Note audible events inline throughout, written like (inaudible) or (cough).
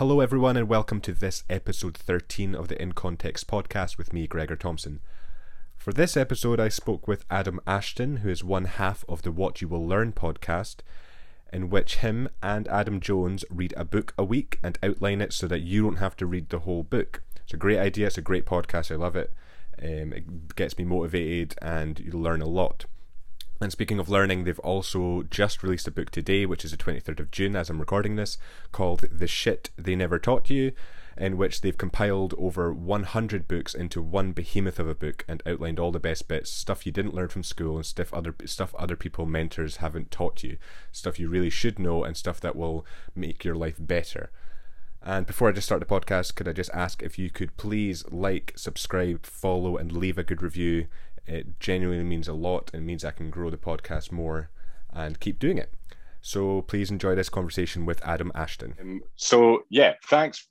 Hello, everyone, and welcome to this episode 13 of the In Context podcast with me, Gregor Thomson. For this episode, I spoke with Adam Ashton, who is one half of the What You Will Learn podcast, in which him and Adam Jones read a book a week and outline it so that you don't have to read the whole book. It's a great idea, it's a great podcast, I love it. Um, it gets me motivated, and you'll learn a lot. And speaking of learning, they've also just released a book today, which is the 23rd of June as I'm recording this, called The Shit They Never Taught You, in which they've compiled over 100 books into one behemoth of a book and outlined all the best bits, stuff you didn't learn from school and stuff other stuff other people mentors haven't taught you, stuff you really should know and stuff that will make your life better. And before I just start the podcast, could I just ask if you could please like, subscribe, follow, and leave a good review? It genuinely means a lot and means I can grow the podcast more and keep doing it. So please enjoy this conversation with Adam Ashton. Um, so yeah, thanks.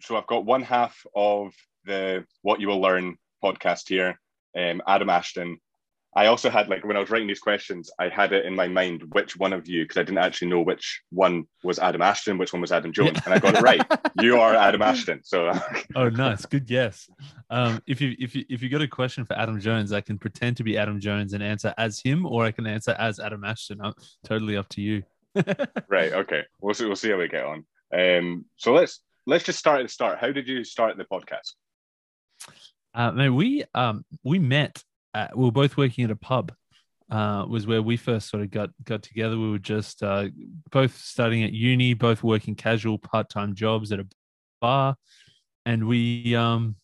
So I've got one half of the What You Will Learn podcast here, um, Adam Ashton, I also had like when I was writing these questions, I had it in my mind which one of you, because I didn't actually know which one was Adam Ashton, which one was Adam Jones, and I got it right. You (laughs) are Adam Ashton. So (laughs) oh, nice, good guess. Um, if you if you if you got a question for Adam Jones, I can pretend to be Adam Jones and answer as him, or I can answer as Adam Ashton. I'm totally up to you. (laughs) right. Okay. We'll see. We'll see how we get on. Um, so let's let's just start at the start. How did you start the podcast? Uh, man, we um we met uh, we were both working at a pub. Uh, was where we first sort of got got together. We were just uh, both studying at uni, both working casual part time jobs at a bar, and we um,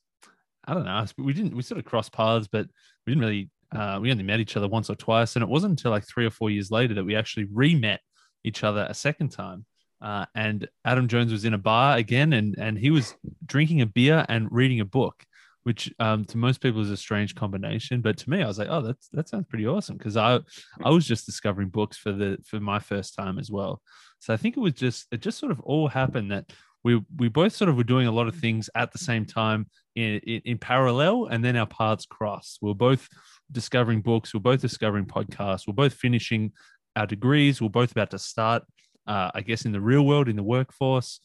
I don't know, we didn't we sort of crossed paths, but we didn't really uh, we only met each other once or twice, and it wasn't until like three or four years later that we actually re-met each other a second time. Uh, and Adam Jones was in a bar again, and and he was drinking a beer and reading a book which um, to most people is a strange combination. But to me, I was like, oh, that's that sounds pretty awesome because I I was just discovering books for the for my first time as well. So I think it was just it just sort of all happened that we we both sort of were doing a lot of things at the same time in in, in parallel, and then our paths crossed. We we're both discovering books. We we're both discovering podcasts. We we're both finishing our degrees. We we're both about to start, uh, I guess, in the real world in the workforce.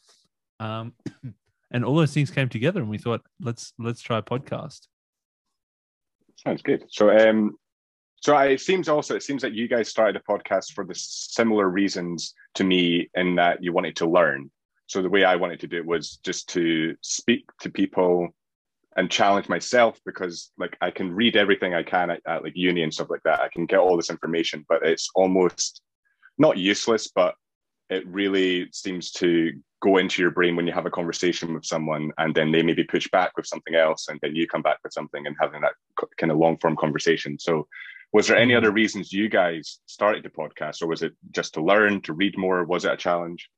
Um, and all those things came together and we thought let's let's try a podcast. Sounds good. So um so it seems also it seems that you guys started a podcast for the similar reasons to me in that you wanted to learn. So the way i wanted to do it was just to speak to people and challenge myself because like i can read everything i can at, at like uni and stuff like that. I can get all this information but it's almost not useless but it really seems to go into your brain when you have a conversation with someone and then they maybe push back with something else and then you come back with something and having that kind of long form conversation. So was there any mm-hmm. other reasons you guys started the podcast or was it just to learn to read more? Was it a challenge?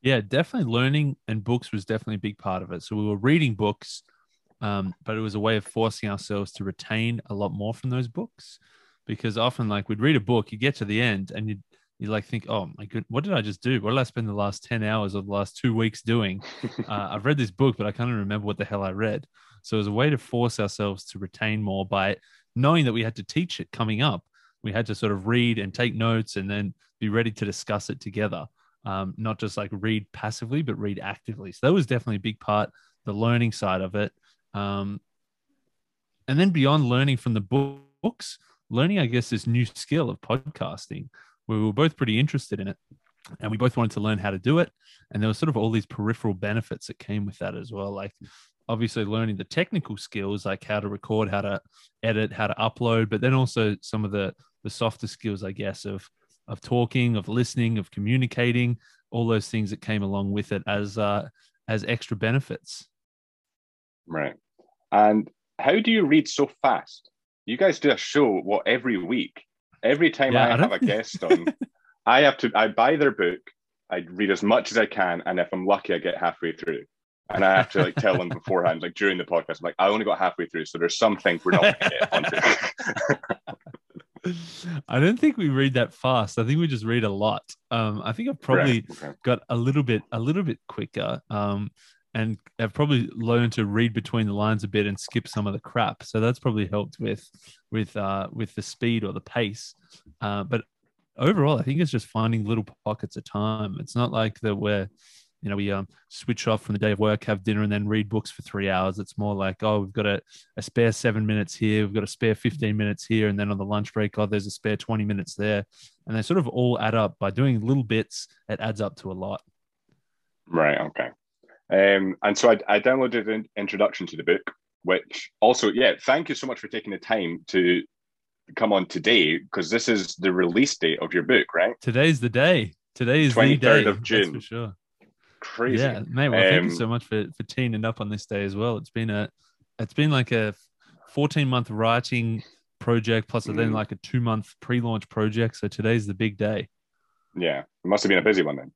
Yeah definitely learning and books was definitely a big part of it. So we were reading books um, but it was a way of forcing ourselves to retain a lot more from those books because often like we'd read a book you get to the end and you you like think, oh my good, what did I just do? What did I spend the last 10 hours or the last two weeks doing? (laughs) uh, I've read this book, but I can't even remember what the hell I read. So it was a way to force ourselves to retain more by knowing that we had to teach it coming up. We had to sort of read and take notes and then be ready to discuss it together. Um, not just like read passively, but read actively. So that was definitely a big part, the learning side of it. Um, and then beyond learning from the books, learning, I guess, this new skill of podcasting we were both pretty interested in it and we both wanted to learn how to do it. And there were sort of all these peripheral benefits that came with that as well like obviously learning the technical skills like how to record how to edit how to upload but then also some of the the softer skills i guess of of talking of listening of communicating all those things that came along with it as uh as extra benefits. Right. And how do you read so fast? You guys do a show what every week Every time yeah, I, I have a guest on, (laughs) I have to I buy their book, I read as much as I can, and if I'm lucky, I get halfway through. And I have to like tell them (laughs) beforehand, like during the podcast, I'm like, I only got halfway through, so there's some things we're not going to get onto. (laughs) I don't think we read that fast. I think we just read a lot. Um, I think I've probably right. okay. got a little bit, a little bit quicker. Um, and have probably learned to read between the lines a bit and skip some of the crap. So that's probably helped with with uh, with the speed or the pace. Uh, but overall, I think it's just finding little pockets of time. It's not like that we're you know, we um, switch off from the day of work, have dinner, and then read books for three hours. It's more like, oh, we've got a, a spare seven minutes here, we've got a spare 15 minutes here. And then on the lunch break, oh, there's a spare 20 minutes there. And they sort of all add up by doing little bits, it adds up to a lot. Right. Okay. Um, and so I, I downloaded an introduction to the book, which also, yeah, thank you so much for taking the time to come on today because this is the release date of your book, right? Today's the day. Today is the day of June. for sure. Crazy. Yeah, mate. Well, um, thank you um, so much for for teeing up on this day as well. It's been a it's been like a 14 month writing project plus mm. then like a two month pre-launch project. So today's the big day. Yeah, it must have been a busy one then.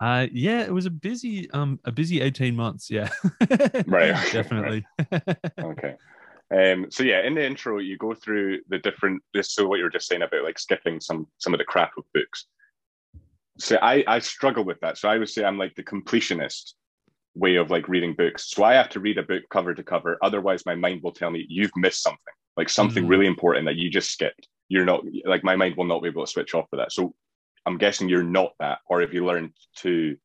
Uh, yeah, it was a busy, um, a busy eighteen months. Yeah, right, (laughs) definitely. (laughs) okay. Um, so yeah, in the intro, you go through the different. This so what you were just saying about like skipping some some of the crap of books. So I I struggle with that. So I would say I'm like the completionist way of like reading books. So I have to read a book cover to cover. Otherwise, my mind will tell me you've missed something, like something mm. really important that you just skipped. You're not like my mind will not be able to switch off for that. So I'm guessing you're not that, or have you learned to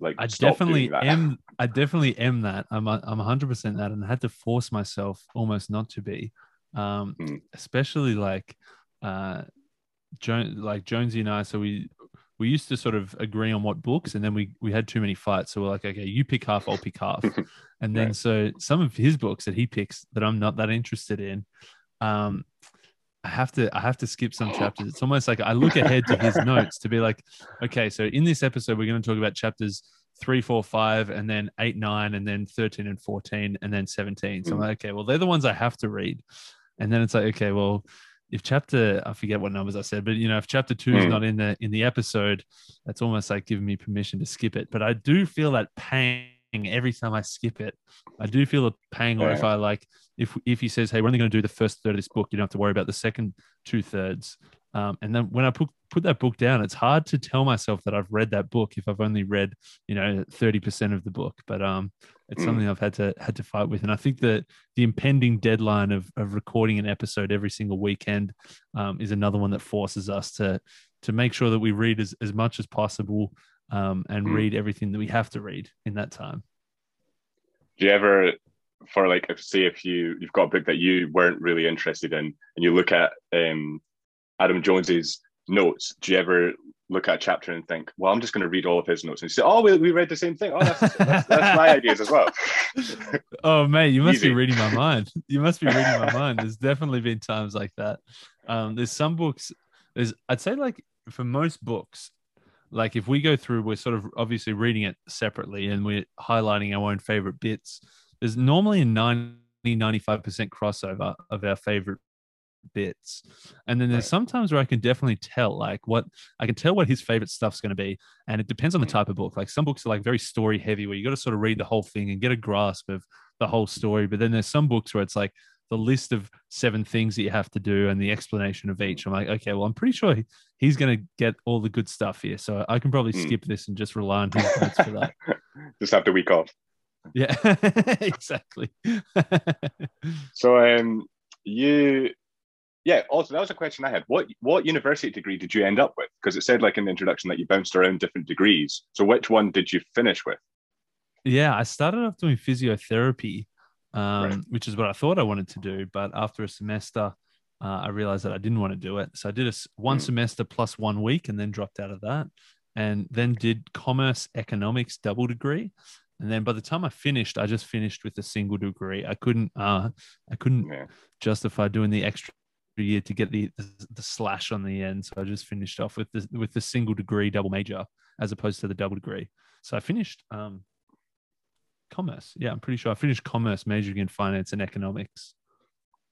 like I definitely am (laughs) I definitely am that. I'm I'm 100 percent that, and I had to force myself almost not to be, um, mm. especially like, uh, Jones like Jonesy and I. So we we used to sort of agree on what books, and then we we had too many fights. So we're like, okay, you pick half, I'll pick half, (laughs) and then so some of his books that he picks that I'm not that interested in, um, I have to I have to skip some chapters. It's almost like I look ahead to his (laughs) notes to be like, okay, so in this episode we're going to talk about chapters three, four, five, and then eight, nine, and then thirteen and fourteen, and then seventeen. So I'm mm. like, okay, well they're the ones I have to read, and then it's like, okay, well if chapter I forget what numbers I said, but you know if chapter two is mm. not in the in the episode, that's almost like giving me permission to skip it. But I do feel that pain every time I skip it. I do feel a pang, or if I like, if if he says, "Hey, we're only going to do the first third of this book," you don't have to worry about the second two thirds. Um, and then when I put put that book down, it's hard to tell myself that I've read that book if I've only read, you know, thirty percent of the book. But um, it's mm. something I've had to had to fight with, and I think that the impending deadline of of recording an episode every single weekend um, is another one that forces us to to make sure that we read as, as much as possible um, and mm. read everything that we have to read in that time. Do you ever, for like, if say if you you've got a book that you weren't really interested in, and you look at um, Adam Jones's notes, do you ever look at a chapter and think, well, I'm just going to read all of his notes and say, oh, we, we read the same thing. Oh, that's, that's, that's (laughs) my ideas as well. (laughs) oh, mate, you must Easy. be reading my mind. You must be reading my mind. There's (laughs) definitely been times like that. Um, there's some books, there's, I'd say like for most books, like if we go through we're sort of obviously reading it separately and we're highlighting our own favorite bits. There's normally a 90 95% crossover of our favorite bits. And then there's sometimes where i can definitely tell like what i can tell what his favorite stuff's going to be and it depends on the mm. type of book. Like some books are like very story heavy where you got to sort of read the whole thing and get a grasp of the whole story but then there's some books where it's like the list of seven things that you have to do and the explanation of each. I'm like, okay, well, I'm pretty sure he's going to get all the good stuff here. So I can probably mm. skip this and just rely on his for that. (laughs) just have the week off. Yeah, (laughs) exactly. (laughs) so, um, you, yeah. Also, that was a question I had. What what university degree did you end up with? Because it said, like in the introduction, that you bounced around different degrees. So, which one did you finish with? Yeah, I started off doing physiotherapy um, right. which is what I thought I wanted to do. But after a semester, uh, I realized that I didn't want to do it. So I did a one mm. semester plus one week and then dropped out of that. And then did commerce economics double degree. And then by the time I finished, I just finished with a single degree. I couldn't, uh, I couldn't yeah. justify doing the extra year to get the, the, the slash on the end. So I just finished off with the with the single degree double major as opposed to the double degree. So I finished um, commerce. Yeah, I'm pretty sure I finished commerce, majoring in finance and economics.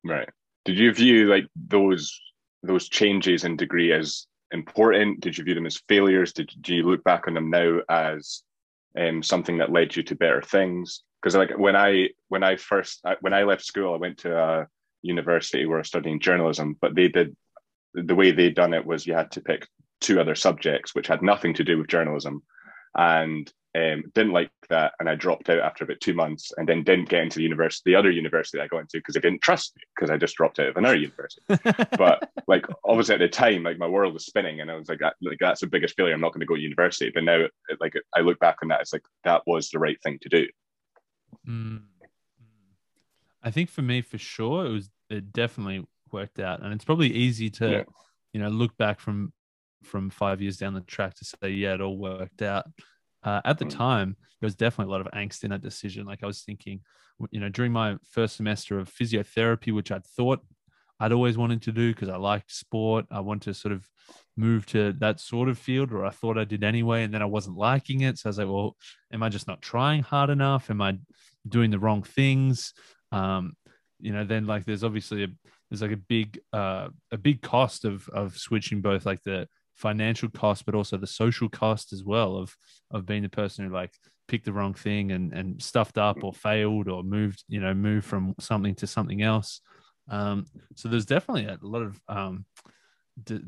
Right. Did you view like those those changes in degree as important? Did you view them as failures? Did do you look back on them now as um, something that led you to better things? Because like when I when I first when I left school, I went to a university where I was studying journalism, but they did the way they done it was you had to pick two other subjects which had nothing to do with journalism, and um, didn't like that, and I dropped out after about two months, and then didn't get into the university, the other university I got into, because they didn't trust me, because I just dropped out of another (laughs) university. but like, obviously at the time, like my world was spinning, and I was like, that, like that's the biggest failure. I'm not going to go to university. But now, like I look back on that it's like that was the right thing to do. Mm. I think for me, for sure, it was it definitely worked out, and it's probably easy to, Yeah. you know, look back from from five years down the track to say, yeah, it all worked out. Uh, at the Mm. time, there was definitely a lot of angst in that decision. Like I was thinking, you know, during my first semester of physiotherapy, which I'd thought I'd always wanted to do because I liked sport. I wanted to sort of move to that sort of field, or I thought I did anyway, and then I wasn't liking it. So I was like, well, am I just not trying hard enough? Am I doing the wrong things? Um, you know, then like there's obviously a there's like a big uh a big cost of of switching both like the financial cost but also the social cost as well of of being the person who like picked the wrong thing and and stuffed up or failed or moved you know moved from something to something else um so there's definitely a lot of um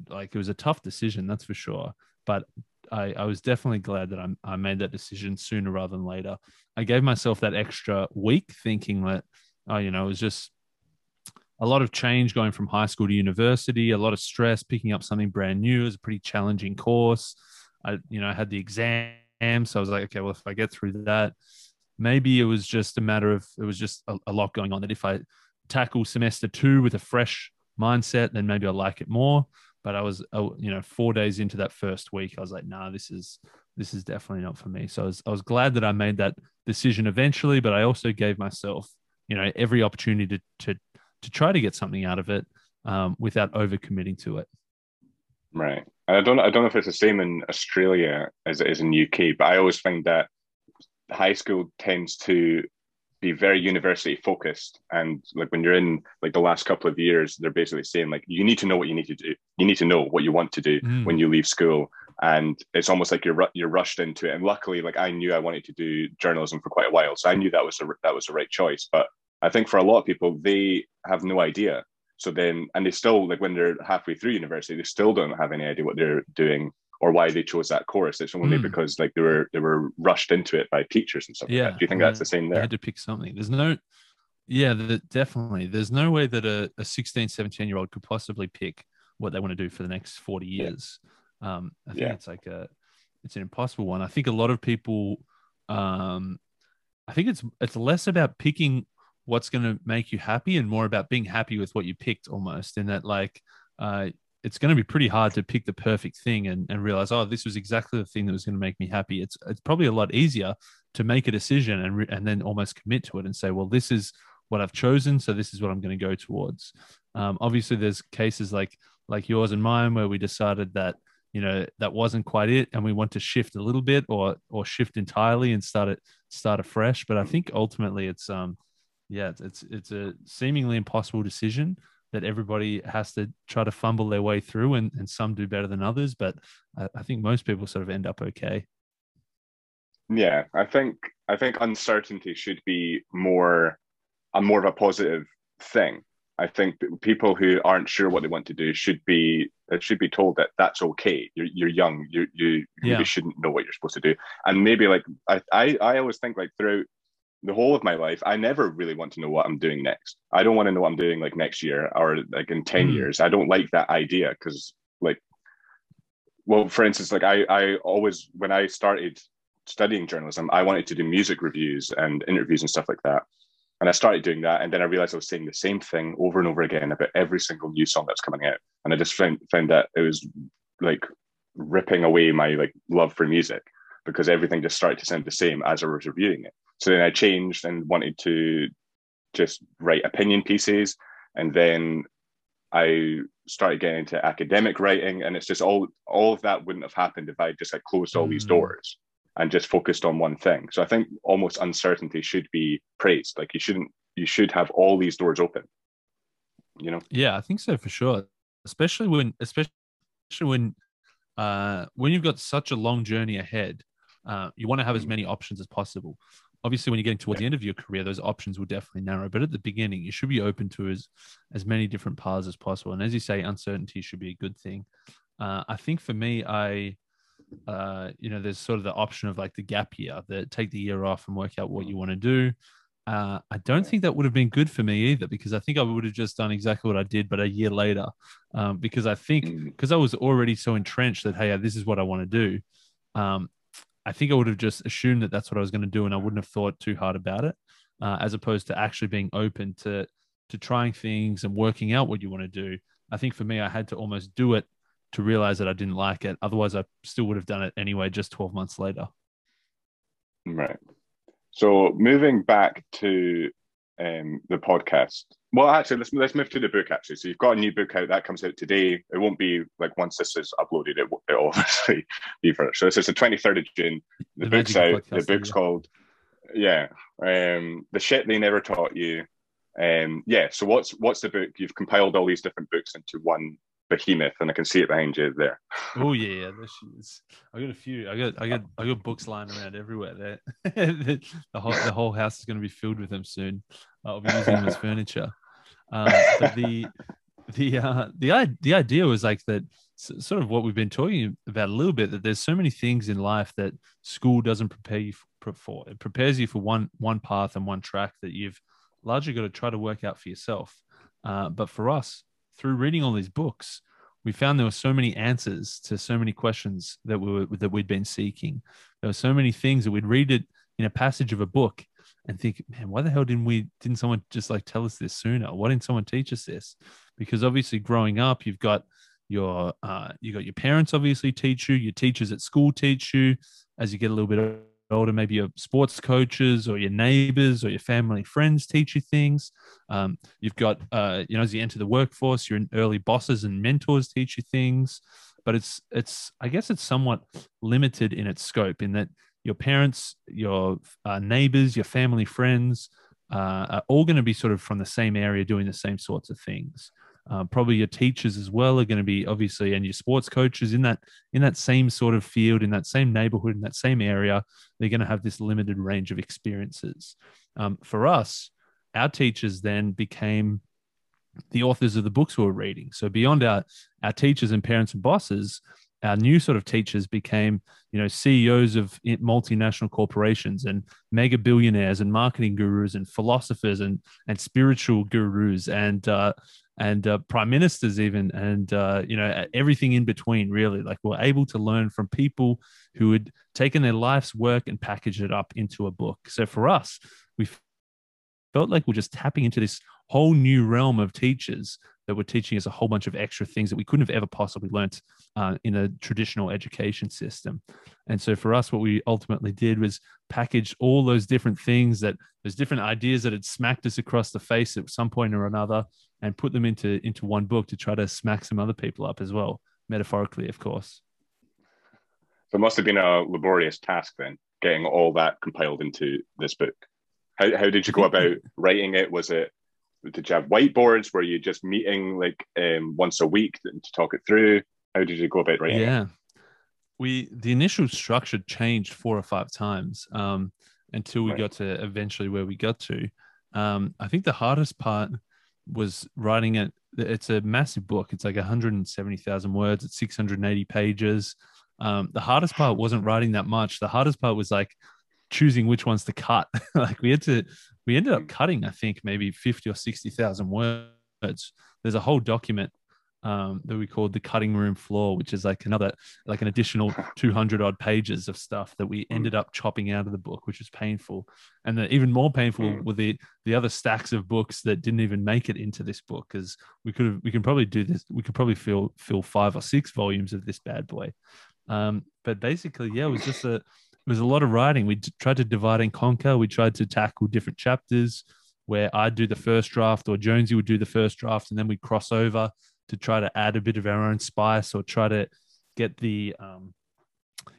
like it was a tough decision that's for sure but I, I was definitely glad that I, I made that decision sooner rather than later. I gave myself that extra week thinking that, oh, you know, it was just a lot of change going from high school to university, a lot of stress, picking up something brand new. Was a pretty challenging course. I, you know, I had the exam. So I was like, okay, well, if I get through that, maybe it was just a matter of, it was just a, a lot going on that if I tackle semester two with a fresh mindset, then maybe I'll like it more. But I was, uh, you know, four days into that first week, I was like, nah, this is, this is definitely not for me. So I was, I was glad that I made that decision eventually, but I also gave myself, you know, every opportunity to, to, to try to get something out of it um, without overcommitting to it. Right. And I don't I don't know if it's the same in Australia as it is in UK, but I always find that high school tends to be very university focused and like when you're in like the last couple of years they're basically saying like you need to know what you need to do you need to know what you want to do Mm. when you leave school and it's almost like you're you're rushed into it and luckily like I knew I wanted to do journalism for quite a while so I knew that was a, that was the right choice but I think for a lot of people they have no idea so then and they still like when they're halfway through university they still don't have any idea what they're doing or why they chose that course it's only Mm. because like they were they were rushed into it by teachers and stuff like Yeah, that. do you think yeah. that's the same there had to pick something. There's no, yeah, the, definitely. There's no way that a, a 16, 17 year old could possibly pick what they want to do for the next 40 Yeah. years. Um, I think Yeah. it's like a, it's an impossible one. I think a lot of people, um, I think it's, it's less about picking what's going to make you happy and more about being happy with what you picked almost in that like, uh, it's going to be pretty hard to pick the perfect thing and, and realize, oh, this was exactly the thing that was going to make me happy. It's it's probably a lot easier to make a decision and re- and then almost commit to it and say, well, this is what I've chosen, so this is what I'm going to go towards. Um, obviously, there's cases like like yours and mine where we decided that you know that wasn't quite it, and we want to shift a little bit or or shift entirely and start it start afresh. But I think ultimately, it's um yeah, it's it's, it's a seemingly impossible decision that everybody has to try to fumble their way through, and, and some do better than others. But I, I think most people sort of end up okay. Yeah, I think I think uncertainty should be more a more of a positive thing. I think people who aren't sure what they want to do should be it should be told that that's okay. You're you're young. You you Yeah. maybe shouldn't know what you're supposed to do. And maybe like I, I I always think like throughout the whole of my life, I never really want to know what I'm doing next. I don't want to know what I'm doing like next year or like in 10 Mm. years. I don't like that idea because like well, for instance, like I I always when I started studying journalism, I wanted to do music reviews and interviews and stuff like that. And I started doing that, and then I realized I was saying the same thing over and over again about every single new song that's coming out. And I just found found that it was like ripping away my like love for music because everything just started to sound the same as I was reviewing it. So then I changed and wanted to just write opinion pieces, and then I started getting into academic writing, and it's just all all of that wouldn't have happened if I just had closed all these Mm. doors and just focused on one thing. So I think almost uncertainty should be praised. Like you shouldn't you should have all these doors open. You know? Yeah, I think so for sure. Especially when, especially when, uh, when you've got such a long journey ahead, uh, you want to have as many options as possible. Obviously, when you're getting towards the end of your career, those options will definitely narrow. But at the beginning, you should be open to as as many different paths as possible. And as you say, uncertainty should be a good thing. Uh, I think for me, I, uh, you know, there's sort of the option of like the gap year, that take the year off and work out what you want to do. Uh, I don't think that would have been good for me either because I think I would have just done exactly what I did, but a year later. Um, because I think Mm. because I was already so entrenched that hey, this is what I want to do. Um, I think I would have just assumed that that's what I was going to do, and I wouldn't have thought too hard about it, uh, as opposed to actually being open to to trying things and working out what you want to do. I think for me, I had to almost do it to realize that I didn't like it. Otherwise, I still would have done it anyway, just 12 months later. Right. So moving back to um, the podcast. Well, actually, let's let's move to the book. Actually, so you've got a new book out that comes out today. It won't be like once this is uploaded. It it obviously (laughs) be first. So this is the twenty third of June. The, the book's out. The book's yeah. called yeah, um, the shit they never taught you. Um, yeah. So what's what's the book? You've compiled all these different books into one behemoth, and I can see it behind you there. (laughs) oh yeah, there she is. I got a few. I got I got I got books lying around everywhere. There, (laughs) the whole the whole house is going to be filled with them soon. I'll be using them as furniture. Um, but the the uh, the the idea was like that sort of what we've been talking about a little bit that there's so many things in life that school doesn't prepare you for. It prepares you for one one path and one track that you've largely got to try to work out for yourself. Uh, but for us, through reading all these books, we found there were so many answers to so many questions that we were that we'd been seeking. There were so many things that we'd read it in a passage of a book and think, man, why the hell didn't we didn't someone just like tell us this sooner? Why didn't someone teach us this? Because obviously growing up, you've got your uh, you got your parents obviously teach you, your teachers at school teach you. As you get a little bit older, maybe your sports coaches or your neighbors or your family friends teach you things. Um, you've got, uh, you know, as you enter the workforce, your early bosses and mentors teach you things. But it's, it's, I guess it's somewhat limited in its scope in that your parents, your uh, neighbors, your family friends uh, are all going to be sort of from the same area doing the same sorts of things. Uh, probably your teachers as well are going to be obviously and your sports coaches in that in that same sort of field in that same neighborhood in that same area they're going to have this limited range of experiences um, for us our teachers then became the authors of the books we were reading so beyond our our teachers and parents and bosses our new sort of teachers became you know ceos of multinational corporations and mega billionaires and marketing gurus and philosophers and and spiritual gurus and uh, and uh, prime ministers even and uh, you know everything in between really. Like we're able to learn from people who had taken their life's work and packaged it up into a book. So for us we felt like we're just tapping into this whole new realm of teachers that were teaching us a whole bunch of extra things that we couldn't have ever possibly learnt uh, in a traditional education system. And so for us, what we ultimately did was package all those different things that those different ideas that had smacked us across the face at some point or another and put them into into one book to try to smack some other people up as well, metaphorically, of course. So it must have been a laborious task then, getting all that compiled into this book. How, how did you go (laughs) about writing it? Was it did you have whiteboards? Were you just meeting like um, once a week to talk it through? How did you go about writing? Yeah, it? we the initial structure changed four or five times um, until we right. got to eventually where we got to. Um, I think the hardest part was writing it. It's a massive book. It's like 170,000 words. It's 680 pages. Um, the hardest part wasn't writing that much. The hardest part was like choosing which ones to cut. (laughs) like we had to, we ended up cutting, I think, maybe 50 or 60,000 words. There's a whole document um, that we called the cutting room floor, which is like another, like an additional (laughs) 200 odd pages of stuff that we ended up chopping out of the book, which was painful. And the, even more painful mm. were the the other stacks of books that didn't even make it into this book, because we could have, we can probably do this. We could probably fill fill five or six volumes of this bad boy. Um, but basically, yeah, it was just a was a lot of writing. We tried to divide and conquer. We tried to tackle different chapters where I'd do the first draft or Jonesy would do the first draft, and then we'd cross over to try to add a bit of our own spice or try to get the um,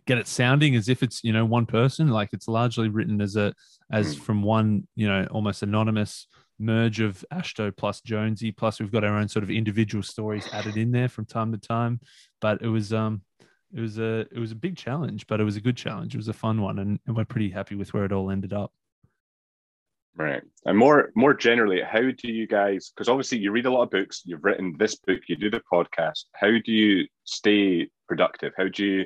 get it sounding as if it's you know one person like it's largely written as a as hmm. from one you know almost anonymous merge of ashto plus jonesy plus we've got our own sort of individual stories added in there from time to time but it was um it was a it was a big challenge but it was a good challenge it was a fun one and, and we're pretty happy with where it all ended up Right. And more more generally, how do you guys because obviously you read a lot of books, you've written this book, you do the podcast. How do you stay productive? How do you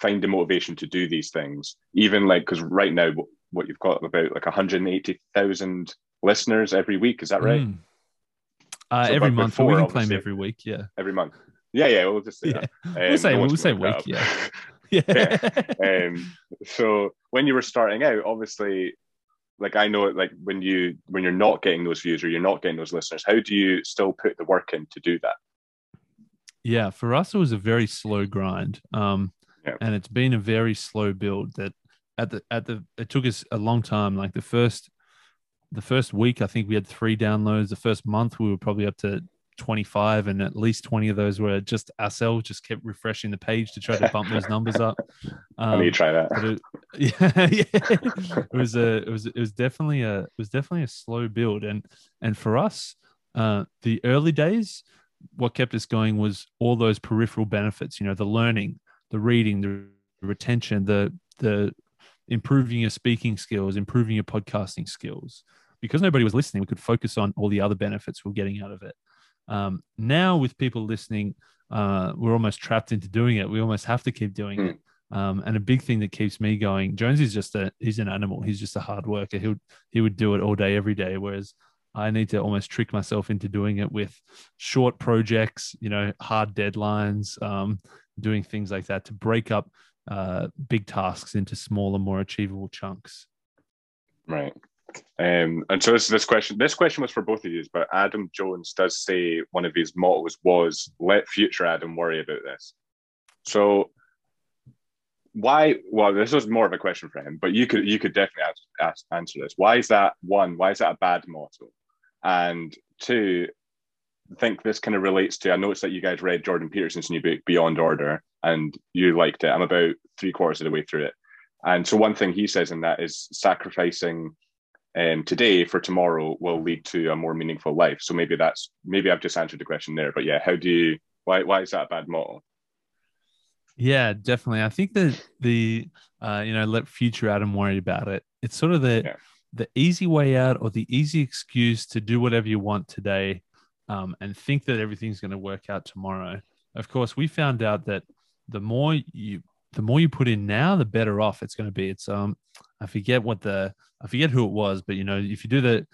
find the motivation to do these things? Even like because right now what you've got about like 180,000 listeners every week, is that right? Mm. Uh, so every month, before, we can claim every week, yeah. Every month. Yeah, yeah, we'll just say yeah. that. Um, we'll say, no we'll say week, yeah. Yeah. um, so when you were starting out, obviously, like I know, like when you when you're not getting those views or you're not getting those listeners, how do you still put the work in to do that? Yeah, for us it was a very slow grind, um, Yeah. and it's been a very slow build. That at the at the it took us a long time. Like the first the first week, I think we had three downloads. The first month, we were probably up to 25, and at least 20 of those were just ourselves, just kept refreshing the page to try to bump those numbers up. (laughs) I need to Um, try that. it, (laughs) yeah, yeah. It was a, it was, it was definitely a, it was definitely a slow build, and and for us, uh, the early days, what kept us going was all those peripheral benefits. You know, the learning, the reading, the retention, the the improving your speaking skills, improving your podcasting skills. Because nobody was listening, we could focus on all the other benefits we're getting out of it. Um, now, with people listening, uh, we're almost trapped into doing it. We almost have to keep doing Hmm. it. Um, and a big thing that keeps me going, Jones is just a he's an animal. He's just a hard worker. He would he would do it all day, every day. Whereas I need to almost trick myself into doing it with short projects, you know, hard deadlines, um, doing things like that to break up uh, big tasks into smaller, more achievable chunks. Right. Um, and so this this question this question was for both of you, but Adam Jones does say one of his mottos was "Let future Adam worry about this." So why? Well, this was more of a question for him, but you could you could definitely ask, ask, answer this. Why is that one? Why is that a bad motto? And two, think this kind of relates to. I noticed that you guys read Jordan Peterson's new book Beyond Order, and you liked it. I'm about three quarters of the way through it, and so one thing he says in that is sacrificing um, today for tomorrow will lead to a more meaningful life. So maybe that's maybe I've just answered the question there. But yeah, how do you? Why why is that a bad motto? Yeah, definitely. I think that the uh, you know let future Adam worry about it. It's sort of the Yeah. the easy way out or the easy excuse to do whatever you want today, um, and think that everything's going to work out tomorrow. Of course, we found out that the more you the more you put in now, the better off it's going to be. It's um I forget what the I forget who it was, but you know if you do the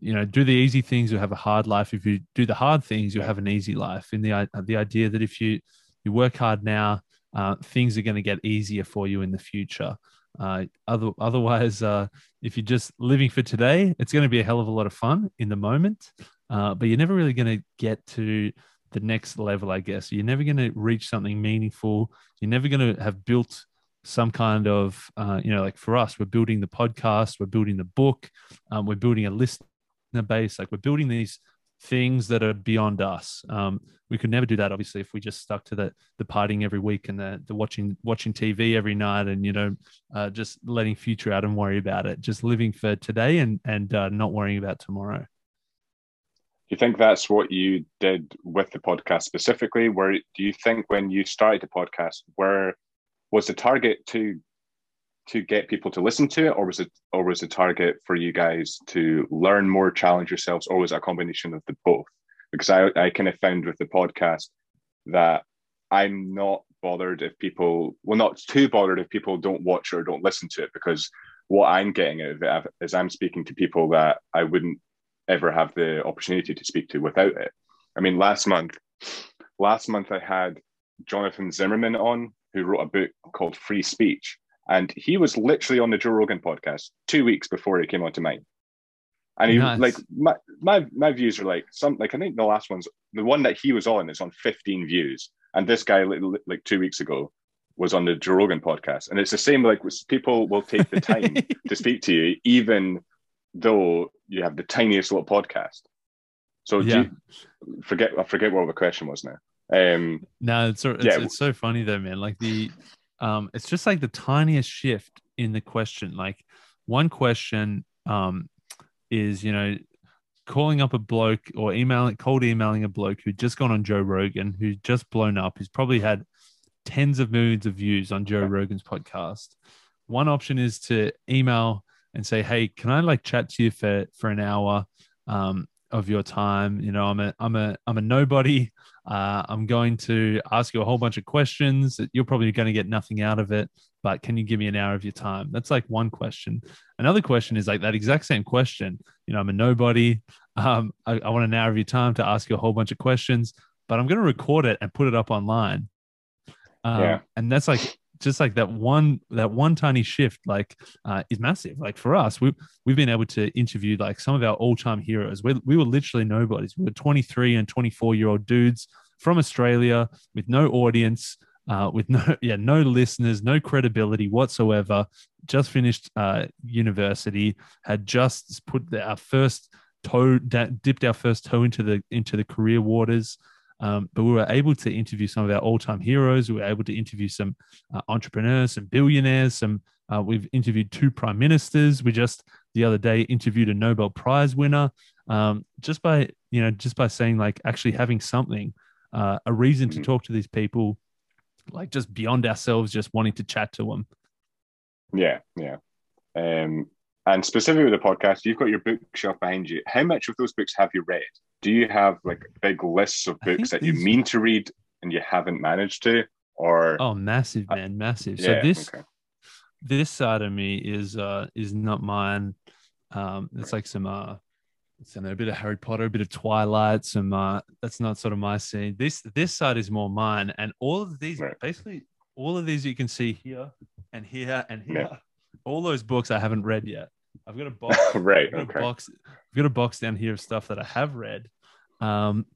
you know do the easy things, you'll have a hard life. If you do the hard things, you'll have an easy life. In the the idea that if you you work hard now uh, things are going to get easier for you in the future. Uh, other, otherwise, uh, if you're just living for today, it's going to be a hell of a lot of fun in the moment, uh, but you're never really going to get to the next level, I guess. You're never going to reach something meaningful. You're never going to have built some kind of, uh, you know, like for us, we're building the podcast, we're building the book, um, we're building a listener base, like we're building these things that are beyond us. Um, we could never do that, obviously, if we just stuck to the the partying every week and the the watching watching TV every night and you know uh, just letting future Adam worry about it, just living for today and and uh, not worrying about tomorrow. Do you think that's what you did with the podcast specifically? Where do you think when you started the podcast, where was the target to to get people to listen to it, or was it or was the target for you guys to learn more, challenge yourselves, or was it a combination of the both? Because I I kind of found with the podcast that I'm not bothered if people well not too bothered if people don't watch or don't listen to it because what I'm getting out of it is I'm speaking to people that I wouldn't ever have the opportunity to speak to without it. I mean, last month, last month I had Jonathan Zimmerman on, who wrote a book called Free Speech, and he was literally on the Joe Rogan podcast two weeks before he came onto mine. And he Nice. like my, my my views are like some like I think the last one's the one that he was on is on 15 views, and this guy like, like two weeks ago was on the Joe Rogan podcast, and it's the same like people will take the time (laughs) to speak to you, even though you have the tiniest little podcast. So do Yeah. you, forget I forget what the question was now. Um, No, it's so, it's, Yeah. it's so funny though, man. Like the, um, it's just like the tiniest shift in the question. Like one question, um, is you know, calling up a bloke or emailing, cold emailing a bloke who'd just gone on Joe Rogan, who's just blown up, who's probably had tens of millions of views on Joe Rogan's podcast. One option is to email and say, "Hey, can I like chat to you for for an hour um, of your time? You know, I'm a I'm a I'm a nobody. Uh, I'm going to ask you a whole bunch of questions. You're probably going to get nothing out of it, but can you give me an hour of your time? That's like one question. Another question is like that exact same question. You know, I'm a nobody. Um, I, I want an hour of your time to ask you a whole bunch of questions, but I'm going to record it and put it up online. Um, Yeah. And that's like just like that one that one tiny shift like uh, is massive. Like for us we, we've been able to interview like some of our all-time heroes. We, we were literally nobodies. We were 23 and 24 year old dudes from australia with no audience uh, with no (laughs) yeah no listeners no credibility whatsoever. Just finished uh, university had just put our first toe dipped our first toe into the into the career waters um, but we were able to interview some of our all-time heroes. We were able to interview some uh, entrepreneurs, some billionaires. Some uh, we've interviewed two prime ministers. We just the other day interviewed a Nobel Prize winner. Um, just by you know, just by saying like actually having something, uh, a reason to mm-hmm. talk to these people, like just beyond ourselves, just wanting to chat to them. Yeah, yeah. Um, and specifically with the podcast, you've got your bookshelf behind you. How much of those books have you read? Do you have like big lists of books that these... you mean to read and you haven't managed to? Or oh, massive man, massive. Yeah, so this okay. this side of me is uh is not mine. Um, it's right. like some uh, some a bit of Harry Potter, a bit of Twilight. Some uh, that's not sort of my scene. This this side is more mine, and all of these right. basically all of these you can see here and here and here. Yeah. All those books I haven't read yet. I've got a (laughs) box. right. I've okay. box. I've got a box down here of stuff that I have read. Um,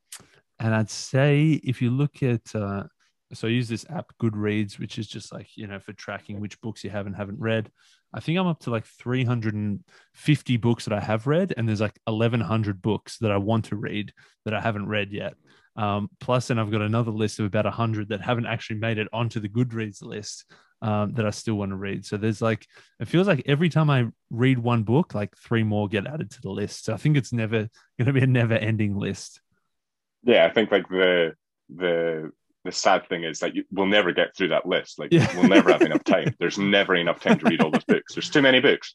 and I'd say if you look at, uh, so I use this app Goodreads, which is just like you know for tracking which books you have and haven't read. I think I'm up to like 350 books that I have read, and there's like 1,100 books that I want to read that I haven't read yet. Um, plus, then I've got another list of about 100 that haven't actually made it onto the Goodreads list um, that I still want to read. So there's like, it feels like every time I read one book, like three more get added to the list. So I think it's never (laughs) going to be a never ending list. Yeah, I think like the the the sad thing is that you, we'll never get through that list. Like yeah. we'll never have enough time. (laughs) There's never enough time to read all those books. There's too many books.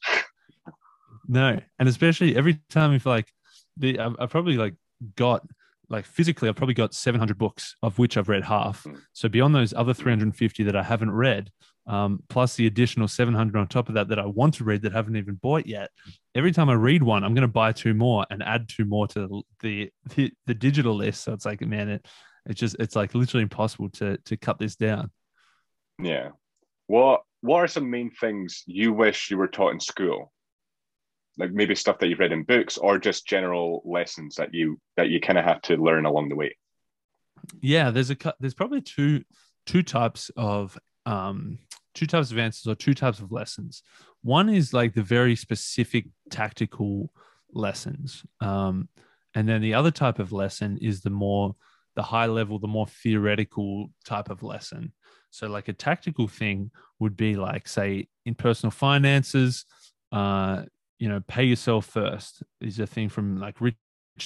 no, and especially every time if like the I've, I've probably like got like physically, I've probably got 700 books, of which I've read half. Hmm. So beyond those other 350 that I haven't read, um, plus the additional 700 on top of that that I want to read that I haven't even bought yet. Every time I read one, I'm going to buy two more and add two more to the the, the digital list. So it's like, man, it it's just it's like literally impossible to to cut this down. Yeah. What what are some main things you wish you were taught in school? Like maybe stuff that you've read in books or just general lessons that you that you kind of have to learn along the way. Yeah, there's a there's probably two two types of um two types of answers or two types of lessons. One is like the very specific tactical lessons. Um, and then the other type of lesson is the more the high level, the more theoretical type of lesson. So, like a tactical thing would be like, say, in personal finances, uh, you know, pay yourself first is a thing from like Rich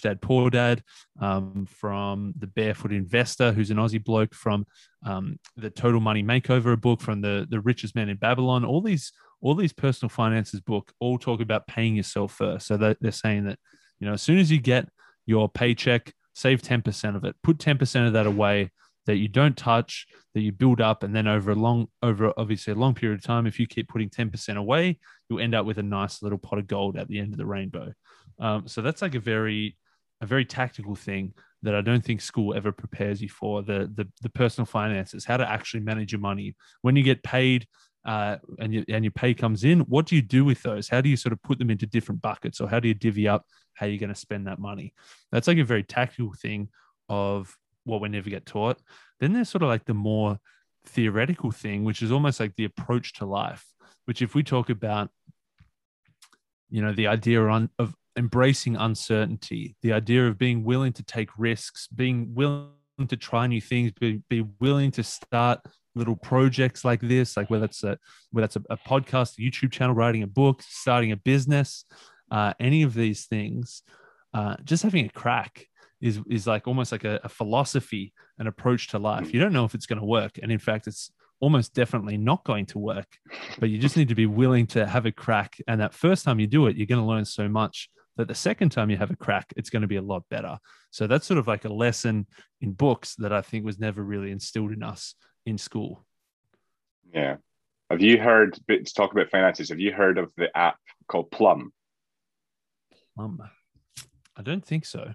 Dad Poor Dad, um, from the Barefoot Investor, who's an Aussie bloke, from um, the Total Money Makeover book, from the the Richest Man in Babylon. All these all these personal finances book all talk about paying yourself first. So they're, they're saying that you know as soon as you get your paycheck, save ten percent of it, put ten percent of that away that you don't touch, that you build up, and then over a long, over obviously a long period of time, if you keep putting ten percent away, you'll end up with a nice little pot of gold at the end of the rainbow. Um, so that's like a very a very tactical thing that I don't think school ever prepares you for the the, the personal finances, how to actually manage your money when you get paid. Uh, and, you, and your pay comes in, what do you do with those? How do you sort of put them into different buckets, or how do you divvy up how you're going to spend that money? That's like a very tactical thing of what we never get taught. Then there's sort of like the more theoretical thing, which is almost like the approach to life. Which, if we talk about, you know, the idea of embracing uncertainty, the idea of being willing to take risks, being willing to try new things, be, be willing to start little projects like this, like whether it's a whether it's a, a podcast, a YouTube channel, writing a book, starting a business, uh, any of these things, uh, just having a crack is is like almost like a, a philosophy, an approach to life. You don't know if it's going to work, and in fact, it's almost definitely not going to work. But you just need to be willing to have a crack, and that first time you do it, you're going to learn so much that the second time you have a crack, it's going to be a lot better. So that's sort of like a lesson in books that I think was never really instilled in us in school. Yeah. Have you heard, to talk about finances, have you heard of the app called Plum? Plum. I don't think so.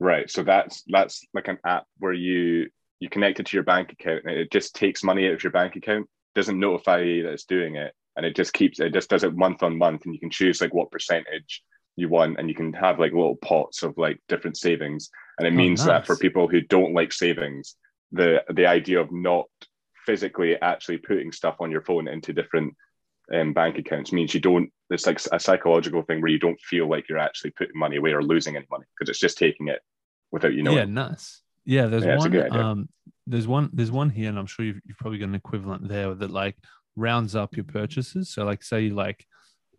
Right. So that's that's like an app where you you connect it to your bank account and it just takes money out of your bank account, doesn't notify you that it's doing it, and it just keeps it just does it month on month, and you can choose like what percentage you want, and you can have like little pots of like different savings, and it Oh, means that for people who don't like savings, the the idea of not physically actually putting stuff on your phone into different um, bank accounts means you don't it's like a psychological thing where you don't feel like you're actually putting money away or losing any money because it's just taking it without you knowing. yeah, nice. Yeah, there's Yeah, one. Um, there's one. There's one here, and I'm sure you've, you've probably got an equivalent there that like rounds up your purchases. So like, say like,